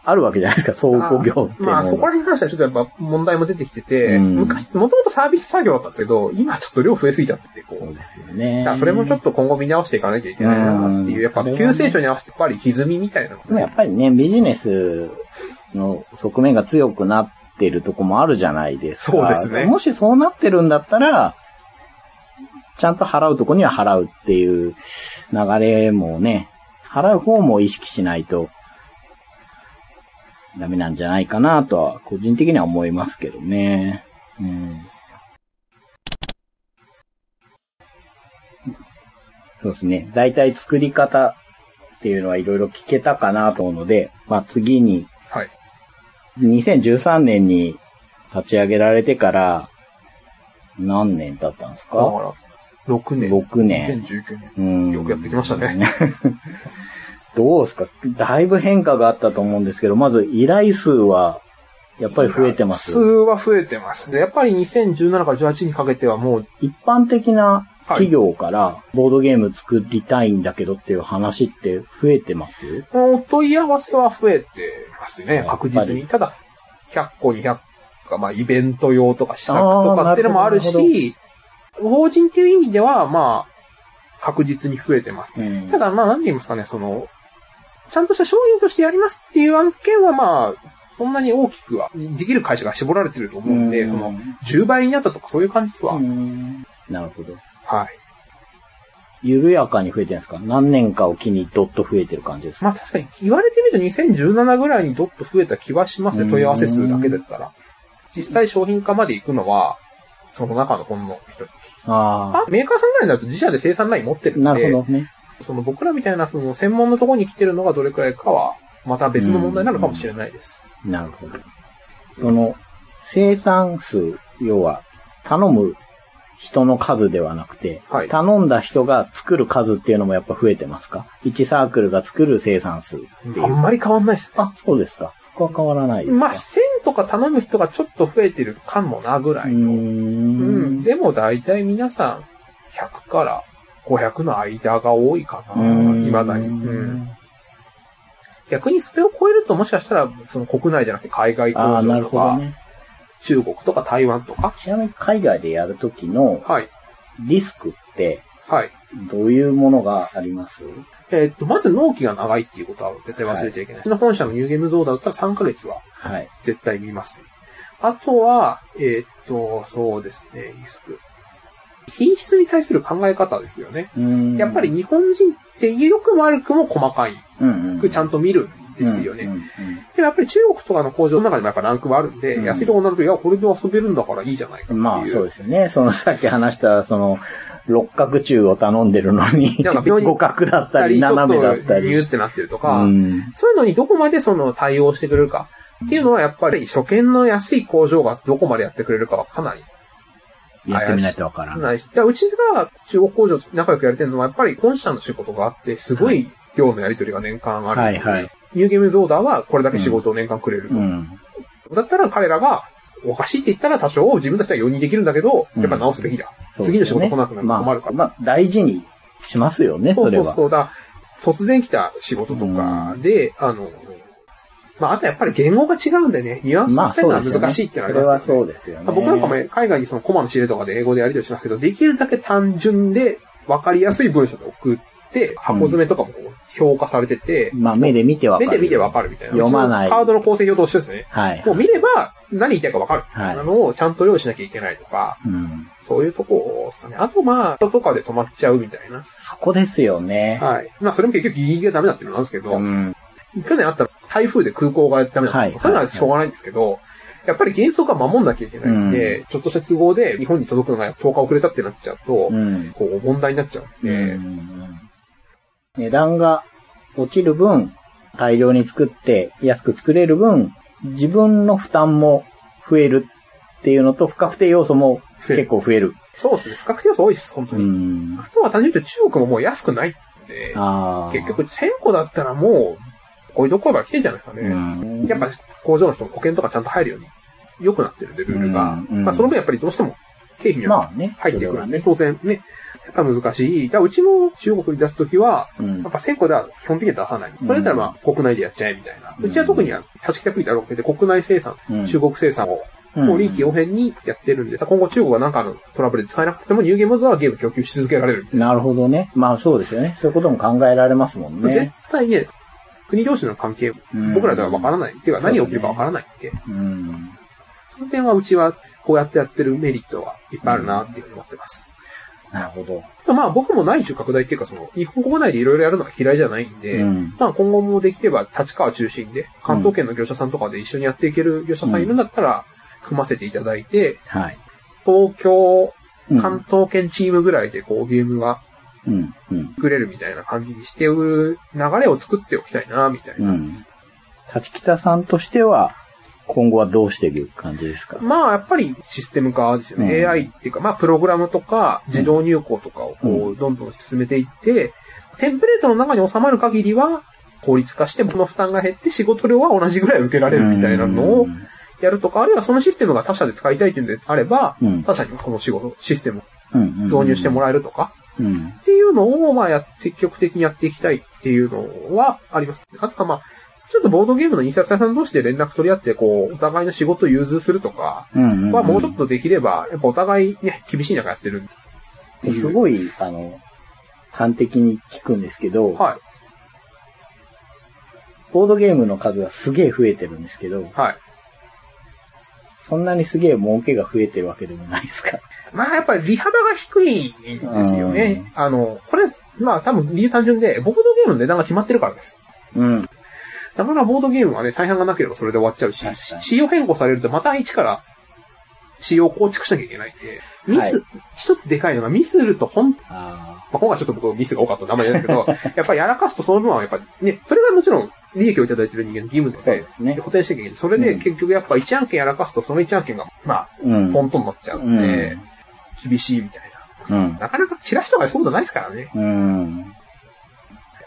あるわけじゃないですか、倉庫業っていうのまあ、そこら辺に関してはちょっとやっぱ問題も出てきてて、うん昔、もともとサービス作業だったんですけど、今ちょっと量増えすぎちゃってて、こう。そうですよね。それもちょっと今後見直していかなきゃいけないなっていうう、んやっぱ急成長に合わせてやっぱり歪みみたいなのでもやっぱりね、ビジネスの側面が強くなってるとこもあるじゃないですか。そうですねもしそうなってるんだったら、ちゃんと払うとこには払うっていう流れもね、払う方も意識しないとダメなんじゃないかなとは、個人的には思いますけどね。うん。そうですね。だいたい作り方っていうのはいろいろ聞けたかなと思うので、まあ次に、はい。2013年に立ち上げられてから、何年経ったんですだか、から6年。6年。2019年。うんよくやってきましたね。どうですか？だいぶ変化があったと思うんですけど、まず依頼数は、やっぱり増えてます？数は増えてます。で、やっぱり2017から18にかけてはもう、一般的な企業からボードゲーム作りたいんだけどっていう話って増えてます？お問い合わせは増えてますね確実に。ただ、100個、200個、まあ、イベント用とか試作とかっていうのもあるあーなるし、法人っていう意味では、まあ、確実に増えてます。うん。ただ、まあ、なんて言いますかね、その、ちゃんとした商品としてやりますっていう案件は、まあ、そんなに大きくは、できる会社が絞られてると思うんで、うんその、10倍になったとかそういう感じでは、うんなるほど。はい。緩やかに増えてるんですか？何年かを機にドッと増えてる感じですか？まあ確かに言われてみると2017ぐらいにどっと増えた気はしますね、うん問い合わせ数だけだったら。実際商品化まで行くのは、その中のほんの一人。ああメーカーさんぐらいになると自社で生産ライン持ってるあ、んで、なるほどね。その僕らみたいなその専門のところに来てるのがどれくらいかは、また別の問題なのかもしれないです。なるほど。その、生産数、要は、頼む人の数ではなくて、はい頼んだ人が作る数っていうのもやっぱ増えてますか ?1 サークルが作る生産数。あんまり変わんないですね。あ、そうですか。そこは変わらないですか？まあ、1000とか頼む人がちょっと増えてるかもなぐらいの。ん。でも大体皆さん、100から500の間が多いかな。未だに。うん。逆にそれを超えるともしかしたら、その国内じゃなくて海外工場とか、ね。中国とか台湾とか？ちなみに海外でやるときのはい。リスクってはい。どういうものがあります？えーっと、まず納期が長いっていうことは絶対忘れちゃいけない。うちの本社のニューゲームゾーダだったら3ヶ月ははい。絶対見ます。あとは、えーっと、そうですね、リスク。品質に対する考え方ですよね。やっぱり、日本人って良くも悪くも細かいうんうん。ちゃんと見るんですよね。でもやっぱり中国とかの工場の中にもやっぱランクはあるんで、うん安いところになると、いや、これで遊べるんだからいいじゃないかっていう。まあそうですよね。そのさっき話した、その、六角中を頼んでるのに、なんか五角だったり、斜めだっとたり。ニューってなってるとか、うんそういうのにどこまでその対応してくれるかっていうのはやっぱり初見の安い工場がどこまでやってくれるかはかなりやってみないとわからない。だうちが中国工場と仲良くやれてるのはやっぱり本社の仕事があって、すごい量のやり取りが年間ある。はいはい。ニューゲームズオーダーはこれだけ仕事を年間くれると。うん。だったら彼らが、おかしいって言ったら多少自分たちは容認できるんだけど、うんやっぱ直すべきだ。そう次の仕事来なくなると困るから。まあ、まあ、大事にしますよね、そそう。そうそうだ。突然来た仕事とかで、あの、まあ、あとやっぱり言語が違うんでね、ニュアンスまあを伝えるのは。難しいってのはありますよね。それはそうですよね。まあ僕なんかも海外にそのコマの仕入れとかで英語でやり取りしますけど、できるだけ単純で分かりやすい文章で送って、箱詰めとかもこう評価されてて、まあ目で見てわかる。目で見て分かるみたいな。読まないカードの構成表としてですね。はい。もう見れば何言いたいか分かる。はいなのをちゃんと用意しなきゃいけないとか、うん。そういうとこですかね。あとまあ、人とかで止まっちゃうみたいな。そこですよね。はい。まあそれも結局ギリギリがダメだっていうのなんですけど、うん。去年あった台風で空港がダメだったそういうのはしょうがないんですけど、やっぱり原則は守んなきゃいけないんで、ちょっとした都合で日本に届くのが10日遅れたってなっちゃうと、うん。こう問題になっちゃうんで、うん値段が落ちる分、大量に作って安く作れる分、自分の負担も増えるっていうのと、不確定要素も結構増える。そうですね。不確定要素多いです、本当うに。ん。あとは単純に言うと中国ももう安くないんで。結局1000個だったらもう、こういうとこから来てんじゃないですかね。うん、やっぱ工場の人も保険とかちゃんと入るように良くなってるんで、ルールが。まあその分やっぱりどうしても経費には。入ってくるんで、当然ね、やっぱ難しい。じゃあうちも中国に出すときは、うんやっぱ1000個では基本的には出さない。これだったらまあ国内でやっちゃえみたいな。うちは特には立ち北国であるわけで国内生産、うん中国生産をうんもう臨機応変にやってるんで、今後中国がなんかのトラブルで使えなくてもニューゲームズはゲーム供給し続けられる。なるほどね。まあそうですよね。そういうことも考えられますもん絶ね。対ね、国同士の関係、うん僕らでは分からない。っていうか何が起きるか分からないんで、うん。その点はうちはこうやってやってるメリットはいっぱいあるなっていうふうに思ってます。なるほど。まあ僕も内需拡大っていうかその、日本国内でいろいろやるのは嫌いじゃないんで、うん。まあ今後もできれば立川中心で、関東圏の業者さんとかで一緒にやっていける業者さんいるんだったら、組ませていただいて、はい。東京、うん関東圏チームぐらいでこうゲームがうん。うん。作れるみたいな感じにしてる流れを作っておきたいな、みたいな。うん。立北さんとしては、今後はどうしていく感じですか？まあ、やっぱりシステム化ですよね。うん AI っていうか、まあ、プログラムとか自動入稿とかをこうう、どんどん進めていって、テンプレートの中に収まる限りは、効率化して僕の負担が減って仕事量は同じぐらい受けられるみたいなのをやるとか、あるいはそのシステムが他社で使いたいっていうんであれば、うん他社にもその仕事、システム導入してもらえるとか、うん。っていうのを、まあ、や、積極的にやっていきたいっていうのはあります。あとはまあ、ちょっとボードゲームの印刷屋さん同士で連絡取り合って、こう、お互いの仕事を融通するとか。はもうちょっとできれば、やっぱお互いね、厳しい中やってるって。すごい、あの、端的に聞くんですけど、はい。ボードゲームの数がすげえ増えてるんですけど、はい。そんなにすげえ儲けが増えてるわけでもないですか？まあやっぱり利幅が低いんですよね。あの、これ、まあ多分理由単純で、ボードゲームの値段が決まってるからです。うん。だからボードゲームはね、再販がなければそれで終わっちゃうし仕様変更されるとまた一から仕様を構築しなきゃいけないんで、ミス、は一つでかいのがミスるとほん、まああ、今回ちょっと僕ミスが多かったんであんまり言えないですけど、やっぱりやらかすとその分はやっぱね、それがもちろん利益をいただいてる人間の義務あ、で、そうですね。補填しなきゃいけない。それでうん結局やっぱ1案件やらかすとその1案件が、まあ、うん。トントンになっちゃうんで、厳しいみたいな。うん。なかなかチラシとかでそういうことないですからね。うん。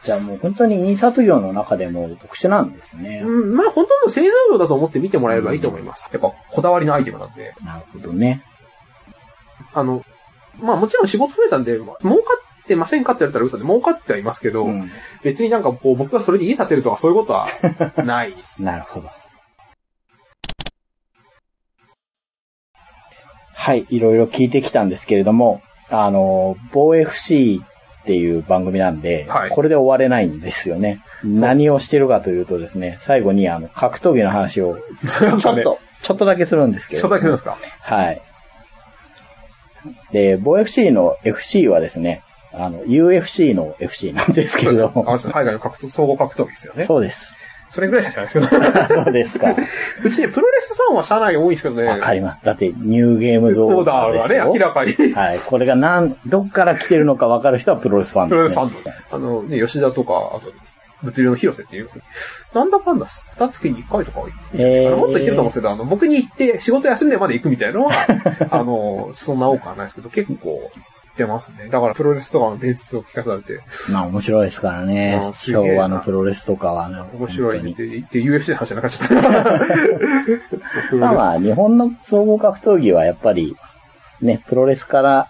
じゃあもう本当に印刷業の中でも特殊なんですね。うん、まあ本当の製造業だと思って見てもらえればいいと思います。やっぱこだわりのアイテムなんで。なるほどね。あの、まあもちろん仕事増えたんで、儲かってませんかって言われたら嘘で儲かってはいますけど、うん。別になんかこう僕がそれで家建てるとかそういうことはないです。なるほど。はい、いろいろ聞いてきたんですけれども、あの、防 FC っていう番組なんで、はいこれで終われないんですよね。何をしてるかというとですね、最後にあの、格闘技の話を ちょっと、ちょっとだけするんですけれ初ども。代なんですか？はい。で、防 FC の FC はですね、あの、UFC の FC なんですけれども。あれですね海外の格闘、総合格闘技ですよね。そうです。それぐらいしか知らないですけど。そうですか。うちね、プロレスファンは社内多いんですけどね。わかります。だって、ニューゲームズオーオーダーがね。明らかに。はい。これがなん、どっから来てるのかわかる人はプロレスファンプロレです、ね。スファンです。あのね、吉田とか、あと、物流の広瀬っていう。なんだかんだ、二月に一回とかは行くんじゃないかなえーもっと行けると思うんですけど、あの、僕に行って仕事休んでまで行くみたいなのは、あの、そんな多くはないですけど、結構行ってますね。だからプロレスとかの伝説を聞かされて、まあ面白いですからね昭和のプロレスとかはね。面白い本って言って、UFC の話じゃなかった。まあまあ、日本の総合格闘技はやっぱり、ね、プロレスから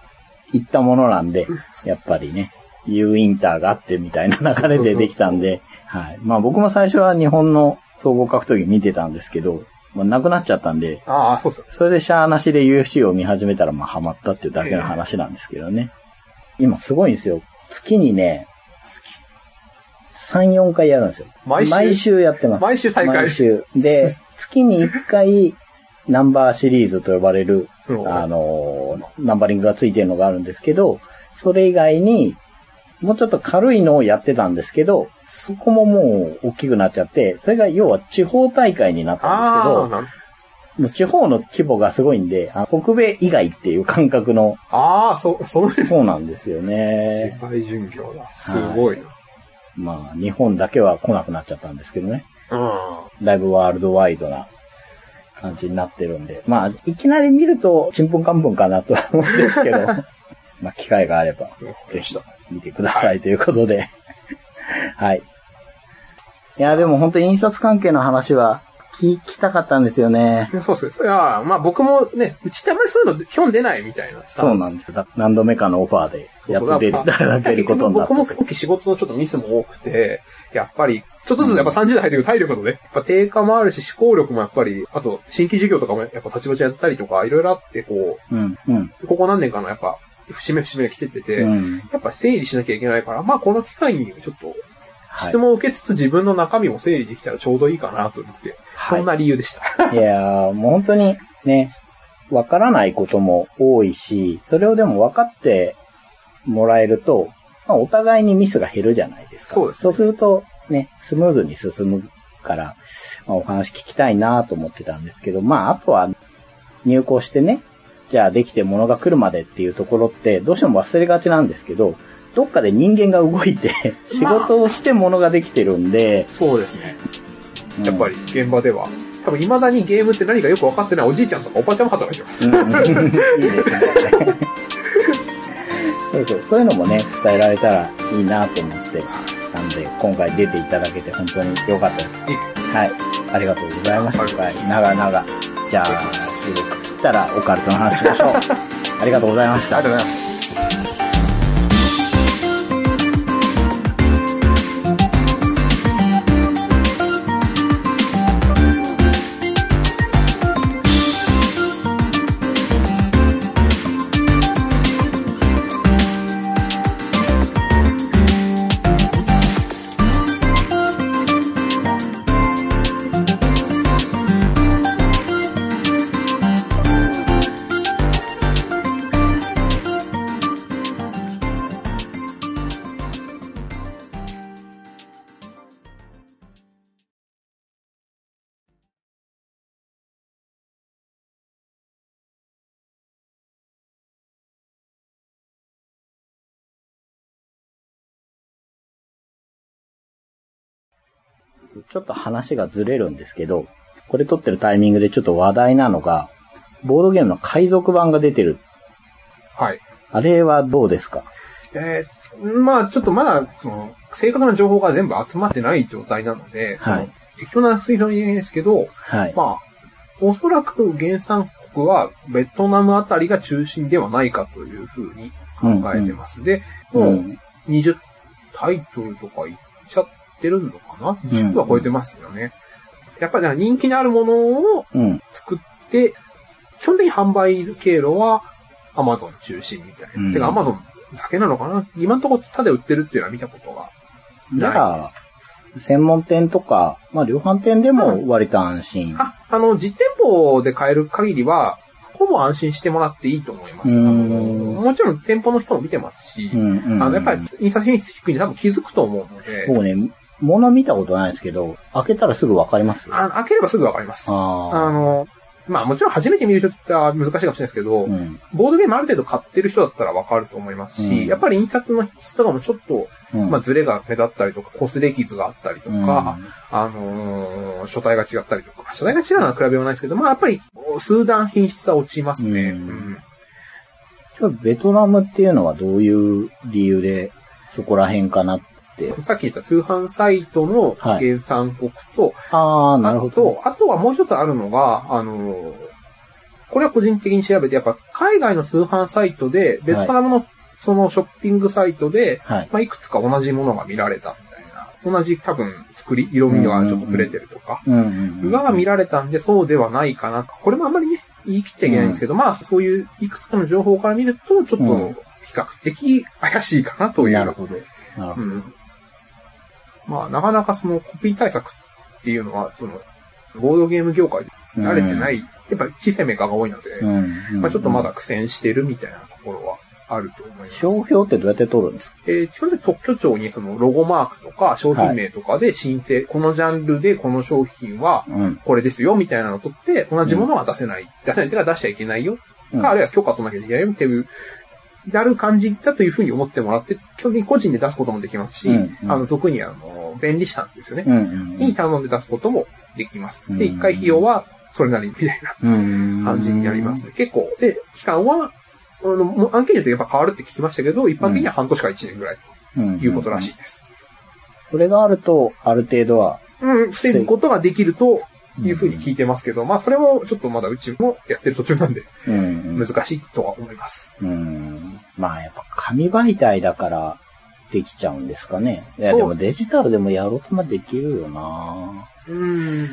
行ったものなんで、やっぱりね、U インターがあってみたいな流れでできたんで、はい。まあ僕も最初は日本の総合格闘技見てたんですけど、まあなくなっちゃったんで、ああ、そうですよ。それでシャーなしで UFC を見始めたらまあハマったっていうだけの話なんですけどね。今すごいんですよ。月にね、3、4回やるんですよ。毎週？やってます。毎週大会？毎週。で、月に1回ナンバーシリーズと呼ばれる、あのー、ナンバリングがついてるのがあるんですけど、それ以外にもうちょっと軽いのをやってたんですけど、そこももう大きくなっちゃって、それが要は地方大会になったんですけど、もう地方の規模がすごいんで、あ北米以外っていう感覚の、あー、そ、その世そうなんですよね。界巡業だ。すごいな。まあ、日本だけは来なくなっちゃったんですけどね。うん。だいぶワールドワイドな感じになってるんで。まあ、いきなり見ると、ちんぷんかんぷんかなとは思うんですけど、まあ、機会があれば、ぜひ見てくださいということで。はい。いや、でも本当印刷関係の話は聞きたかったんですよね。そうそうです。いや、まあ僕もね、うちってあんまりそういうの基本出ないみたいなそうなんです何度目かのオファーでやっていただけることになってて。僕も今期仕事のちょっとミスも多くて、やっぱり、ちょっとずつやっぱ30代入ってくる体力のね、やっぱ低下もあるし、思考力もやっぱり、あと新規事業とかもやっぱ立ちばちやったりとか、いろいろあって、こうん、うん、う、ここ何年かのやっぱ、節目節目が来てってて、うん。やっぱ整理しなきゃいけないから、まあこの機会にちょっとはい質問を受けつつ自分の中身も整理できたらちょうどいいかなと思って、はいそんな理由でした。いやー、もう本当にね、わからないことも多いし、それをでも分かってもらえると、まあ、お互いにミスが減るじゃないですか。そうですねそうすると、ね、スムーズに進むから、まあ、お話聞きたいなと思ってたんですけど、まあ、あとは入校してね、じゃあできて物が来るまでっていうところって、どうしても忘れがちなんですけど、どっかで人間が動いて、仕事をして物ができてるんで、そうですね。うんやっぱり現場では、多分未だにゲームって何かよく分かってないおじいちゃんとかおばちゃんも働いてます。うんいいですね。そうそう、そういうのもね、伝えられたらいいなと思って、なんで、今回出ていただけて本当に良かったです。はい。ありがとうございました。はい。長々。じゃあ、収録切ったらオカルトの話しましょう。ありがとうございました。ありがとうございます。ちょっと話がずれるんですけど、これ撮ってるタイミングでちょっと話題なのが、ボードゲームの海賊版が出てる。はい。あれはどうですか？えーまあちょっとまだ、その、正確な情報が全部集まってない状態なので、はい適当な推測に言えないですけど、はい。まあ、おそらく原産国はベトナムあたりが中心ではないかというふうに考えてます。で、もう、うん20タイトルとかいっちゃってるのかな ?10 は超えてますよね。やっぱり人気のあるものをうん。作って、基本的に販売経路は Amazon 中心みたいな。うんてか Amazon だけなのかな？今のところ他で売ってるっていうのは見たことがじゃあ専門店とか、まあ量販店でも割と安心。あ、あの、実店舗で買える限りは、ほぼ安心してもらっていいと思います。もちろん店舗の人も見てますし、うんうん。あの、やっぱり印刷品質低いんで多分気づくと思うので、僕ね、物見たことないですけど、開けたらすぐわかります？よ。あの開ければすぐわかります。ああの、まあもちろん初めて見る人は難しいかもしれないですけど、あ。うん。ボードゲームある程度買ってる人だったらわかると思いますし、うんやっぱり印刷の質とかもちょっと、うん。まあズレが目立ったりとか、擦れ傷があったりとうんか、あのー書体が違ったりとか、書体が違うのは比べようがないですけど、まあやっぱり数段品質は落ちますね。うんうんベトナムっていうのはどういう理由でそこら辺かなって。さっき言った通販サイトの原産国と、ああ、なるほど。あと、あとはもう一つあるのが、あのーこれは個人的に調べて、やっぱ海外の通販サイトで、ベトナムのそのショッピングサイトで、はい。まあ、いくつか同じものが見られたみたいな。同じ多分作り、色味がちょっとブレてるとか。うんうんうん。が見られたんで、そうではないかな。これもあんまりね、言い切っちゃいけないんですけど、まあ、そういういくつかの情報から見ると、ちょっうんと比較的怪しいかなという。なるほど。なるほど。うん。まあ、なかなかそのコピー対策っていうのは、その、ボードゲーム業界で慣れてない、やっぱ小さいメーカーが多いので、うん。うん。まあちょっとまだ苦戦してるみたいなところはあると思います。商標ってどうやって取るんですか？えー、基本的に特許庁にそのロゴマークとか商品名とかで申請、このジャンルでこの商品はうん。これですよみたいなのを取って、同じものは出せない。出せないというか出しちゃいけないよ。うんか、あるいは許可取らなきゃいけないよっていう、なる感じだというふうに思ってもらって、基本的に個人で出すこともできますし、うんうんあの、俗にあの、便利士さんですよね。うんうんに頼んで出すこともできます。うんで、一回費用はそれなりみたいなうん。感じになりますね。結構。で、期間は、あの、もう案件によってやっぱ変わるって聞きましたけど、一般的には半年から1年ぐらいうん。ということらしいです。それがあると、ある程度は、うん、防ぐことができるというふうに聞いてますけど、まあそれもちょっとまだうちもやってる途中なんでうん。難しいとは思います。うん。まあやっぱ紙媒体だからできちゃうんですかね。いやでもデジタルでもやろうとまできるよなうん。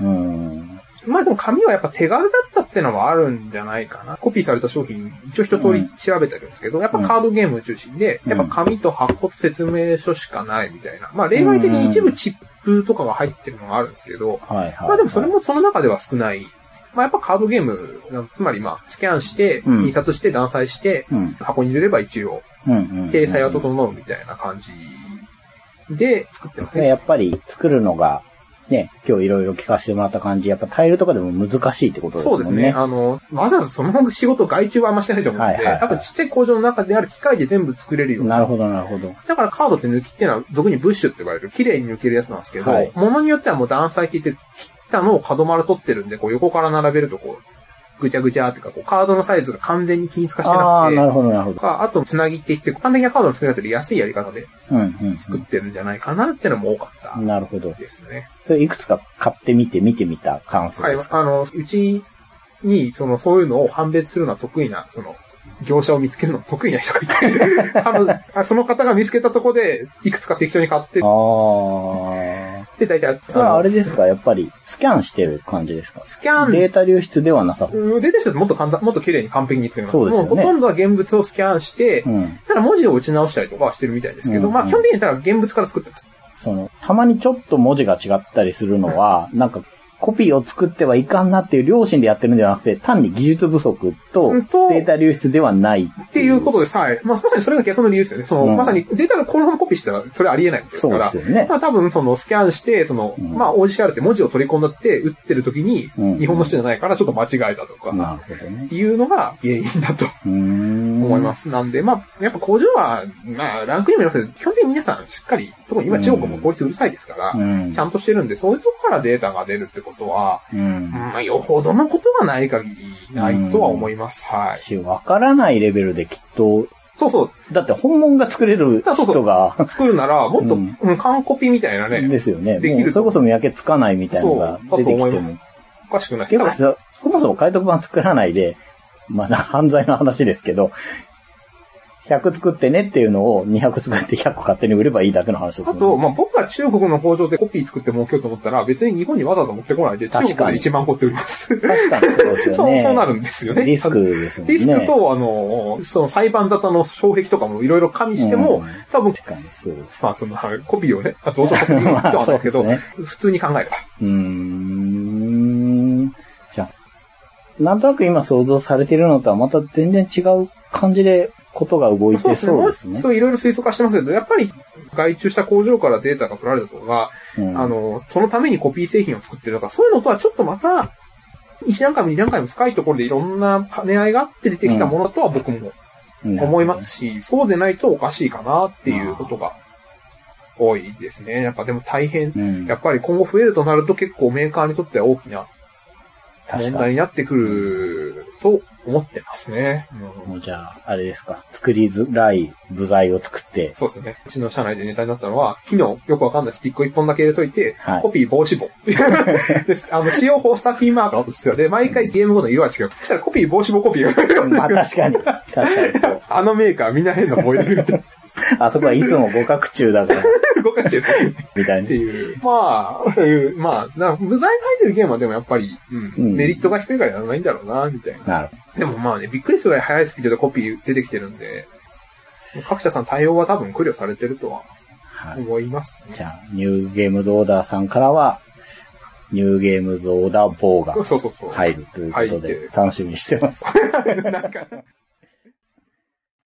うん。まあでも紙はやっぱ手軽だったってのはあるんじゃないかな。コピーされた商品、一応一通り調べてるんですけど、やっぱカードゲーム中心で、うんやっぱ紙と箱と説明書しかないみたいな。まあ例外的に一部チップとかが入ってるのがあるんですけど、はいはい。まあでもそれもその中では少ない。まあやっぱカードゲーム、つまりまあスキャンして、うん印刷して、断裁して、うん。箱に入れれば一応。体裁は整うみたいな感じで作ってますね。でやっぱり作るのが、ね、今日いろいろ聞かせてもらった感じ、やっぱタイルとかでも難しいってことですもね。そうんですね。あの、わざわざその仕事外注はあんましてないと思うんで、はいはいはい多分ちっちゃい工場の中である機械で全部作れるような。なるほど、なるほど。だからカードって抜きっていうのは俗にブッシュって呼ばれる、綺麗に抜けるやつなんですけど、はいものによってはもう断裁って言って、切ったのを角丸取ってるんで、こう横から並べるとこう、ぐちゃぐちゃってか、こうカードのサイズが完全に均一化してああ、なくて、なるほど、なるほど。かあと、つなぎって言って、一般的なカードの作り方で安いやり方で作ってるんじゃないかなってのも多かったうん。なるほど。ですね。それいくつか買ってみて、見てみた感想はいです。か、あの、うちに、その、そういうのを判別するのは得意な、その、業者を見つけるのが得意な人がいて、あのあその方が見つけたとこで、いくつか適当に買ってあ、あ。で、大体、それはあれれですか？やっぱり、スキャンしてる感じですか？スキャン、データ流出ではなさそう。うん出てる人ってもっと簡単、もっと綺麗に完璧に作ります。そうですよねもうほとんどは現物をスキャンして、うん。ただ文字を打ち直したりとかはしてるみたいですけど、うんまあ基本的にただ現物から作ってます。その、たまにちょっと文字が違ったりするのは、なんか、コピーを作ってはいかんなっていう良心でやってるんじゃなくて、単に技術不足とデータ流出ではないっっていうことでさえ、まあまさにそれが逆の理由ですよね。その、うんまさにデータがこのままコピーしたらそれありえないんですそうから。ですよね。まあ多分そのスキャンして、その、うんまあ OCR って文字を取り込んだって打ってる時に、うん日本の人じゃないからちょっと間違えたとか、なるほどね。いうのが原因だと。思います。なんで、まあ、やっぱ工場は、まあ、ランクにもよりますけど、基本的に皆さんしっかり、特に今中国も法律うるさいですから、うん。ちゃんとしてるんで、そういうとこからデータが出るってことは、うん。まあ、よほどのことがない限りないとは思います。はい。し、わからないレベルできっと、そうそう。だって本物が作れる人が、作るなら、もっと、ううんん、完コピみたいなね、ですよね。できるそれこそ見分けつかないみたいなのがそう出てきても。おかしくないてかそ、そもそも解読版作らないで、まあ、犯罪の話ですけど、100作ってねっていうのを200作って100個勝手に売ればいいだけの話ですよね。あと、まあ、僕が中国の工場でコピー作って儲けようと思ったら、別に日本にわざわざ持ってこないで、中確かに国で1万個って売ります。確かにそうですよそう、ね。そうなるんですよね。リスクですね。リスクと、あの、その裁判沙汰の障壁とかもいろいろ加味しても、うん多分、確かにそうです。まあ、その、コピーをね、増殖させる とはないけど、まあそう普通に考えれば。うーん。じゃあ、なんとなく今想像されているのとはまた全然違う感じでことが動いてそうですね。そう、いろいろ推測化してますけど、やっぱり、外注した工場からデータが取られたとか、うんあの、そのためにコピー製品を作ってるとか、そういうのとはちょっとまた、1段階も2段階も深いところでいろんな兼ね合いがあって出てきたものとは僕も思いますし、そうでないとおかしいかなっていうことが多いですね。やっぱでも大変。うん。やっぱり今後増えるとなると結構メーカーにとっては大きな。問題になってくると思ってますね。うんもうじゃあ、あれですか。作りづらい部材を作って、そうですね。うちの社内でネタになったのは、機能よくわかんないスティックを一本だけ入れといて、はいコピー防止棒。あの、使用法スタッフィンマーカーとしてはで、毎回ゲームごとの色は違う。そしたらコピー防止棒コピーが。まあ確かに。確かにそう。あのメーカーみんな変な棒入れるみたいな。あそこはいつも互角中だから、動かしてるみたいに。っていう。まあ、そういうまあ、な無罪が入ってるゲームはでもやっぱり、うん、うんメリットが低いからやらないんだろうな、みたいな。なるほでもまあね、びっくりするぐらい速いスピードでコピー出てきてるんで、各社さん対応は多分苦慮されてるとは。思いますね。じゃあ、ニューゲームズオーダーさんからは、ニューゲームズオーダー棒がそうそうそう。入るということで楽しみにしてます。なんか、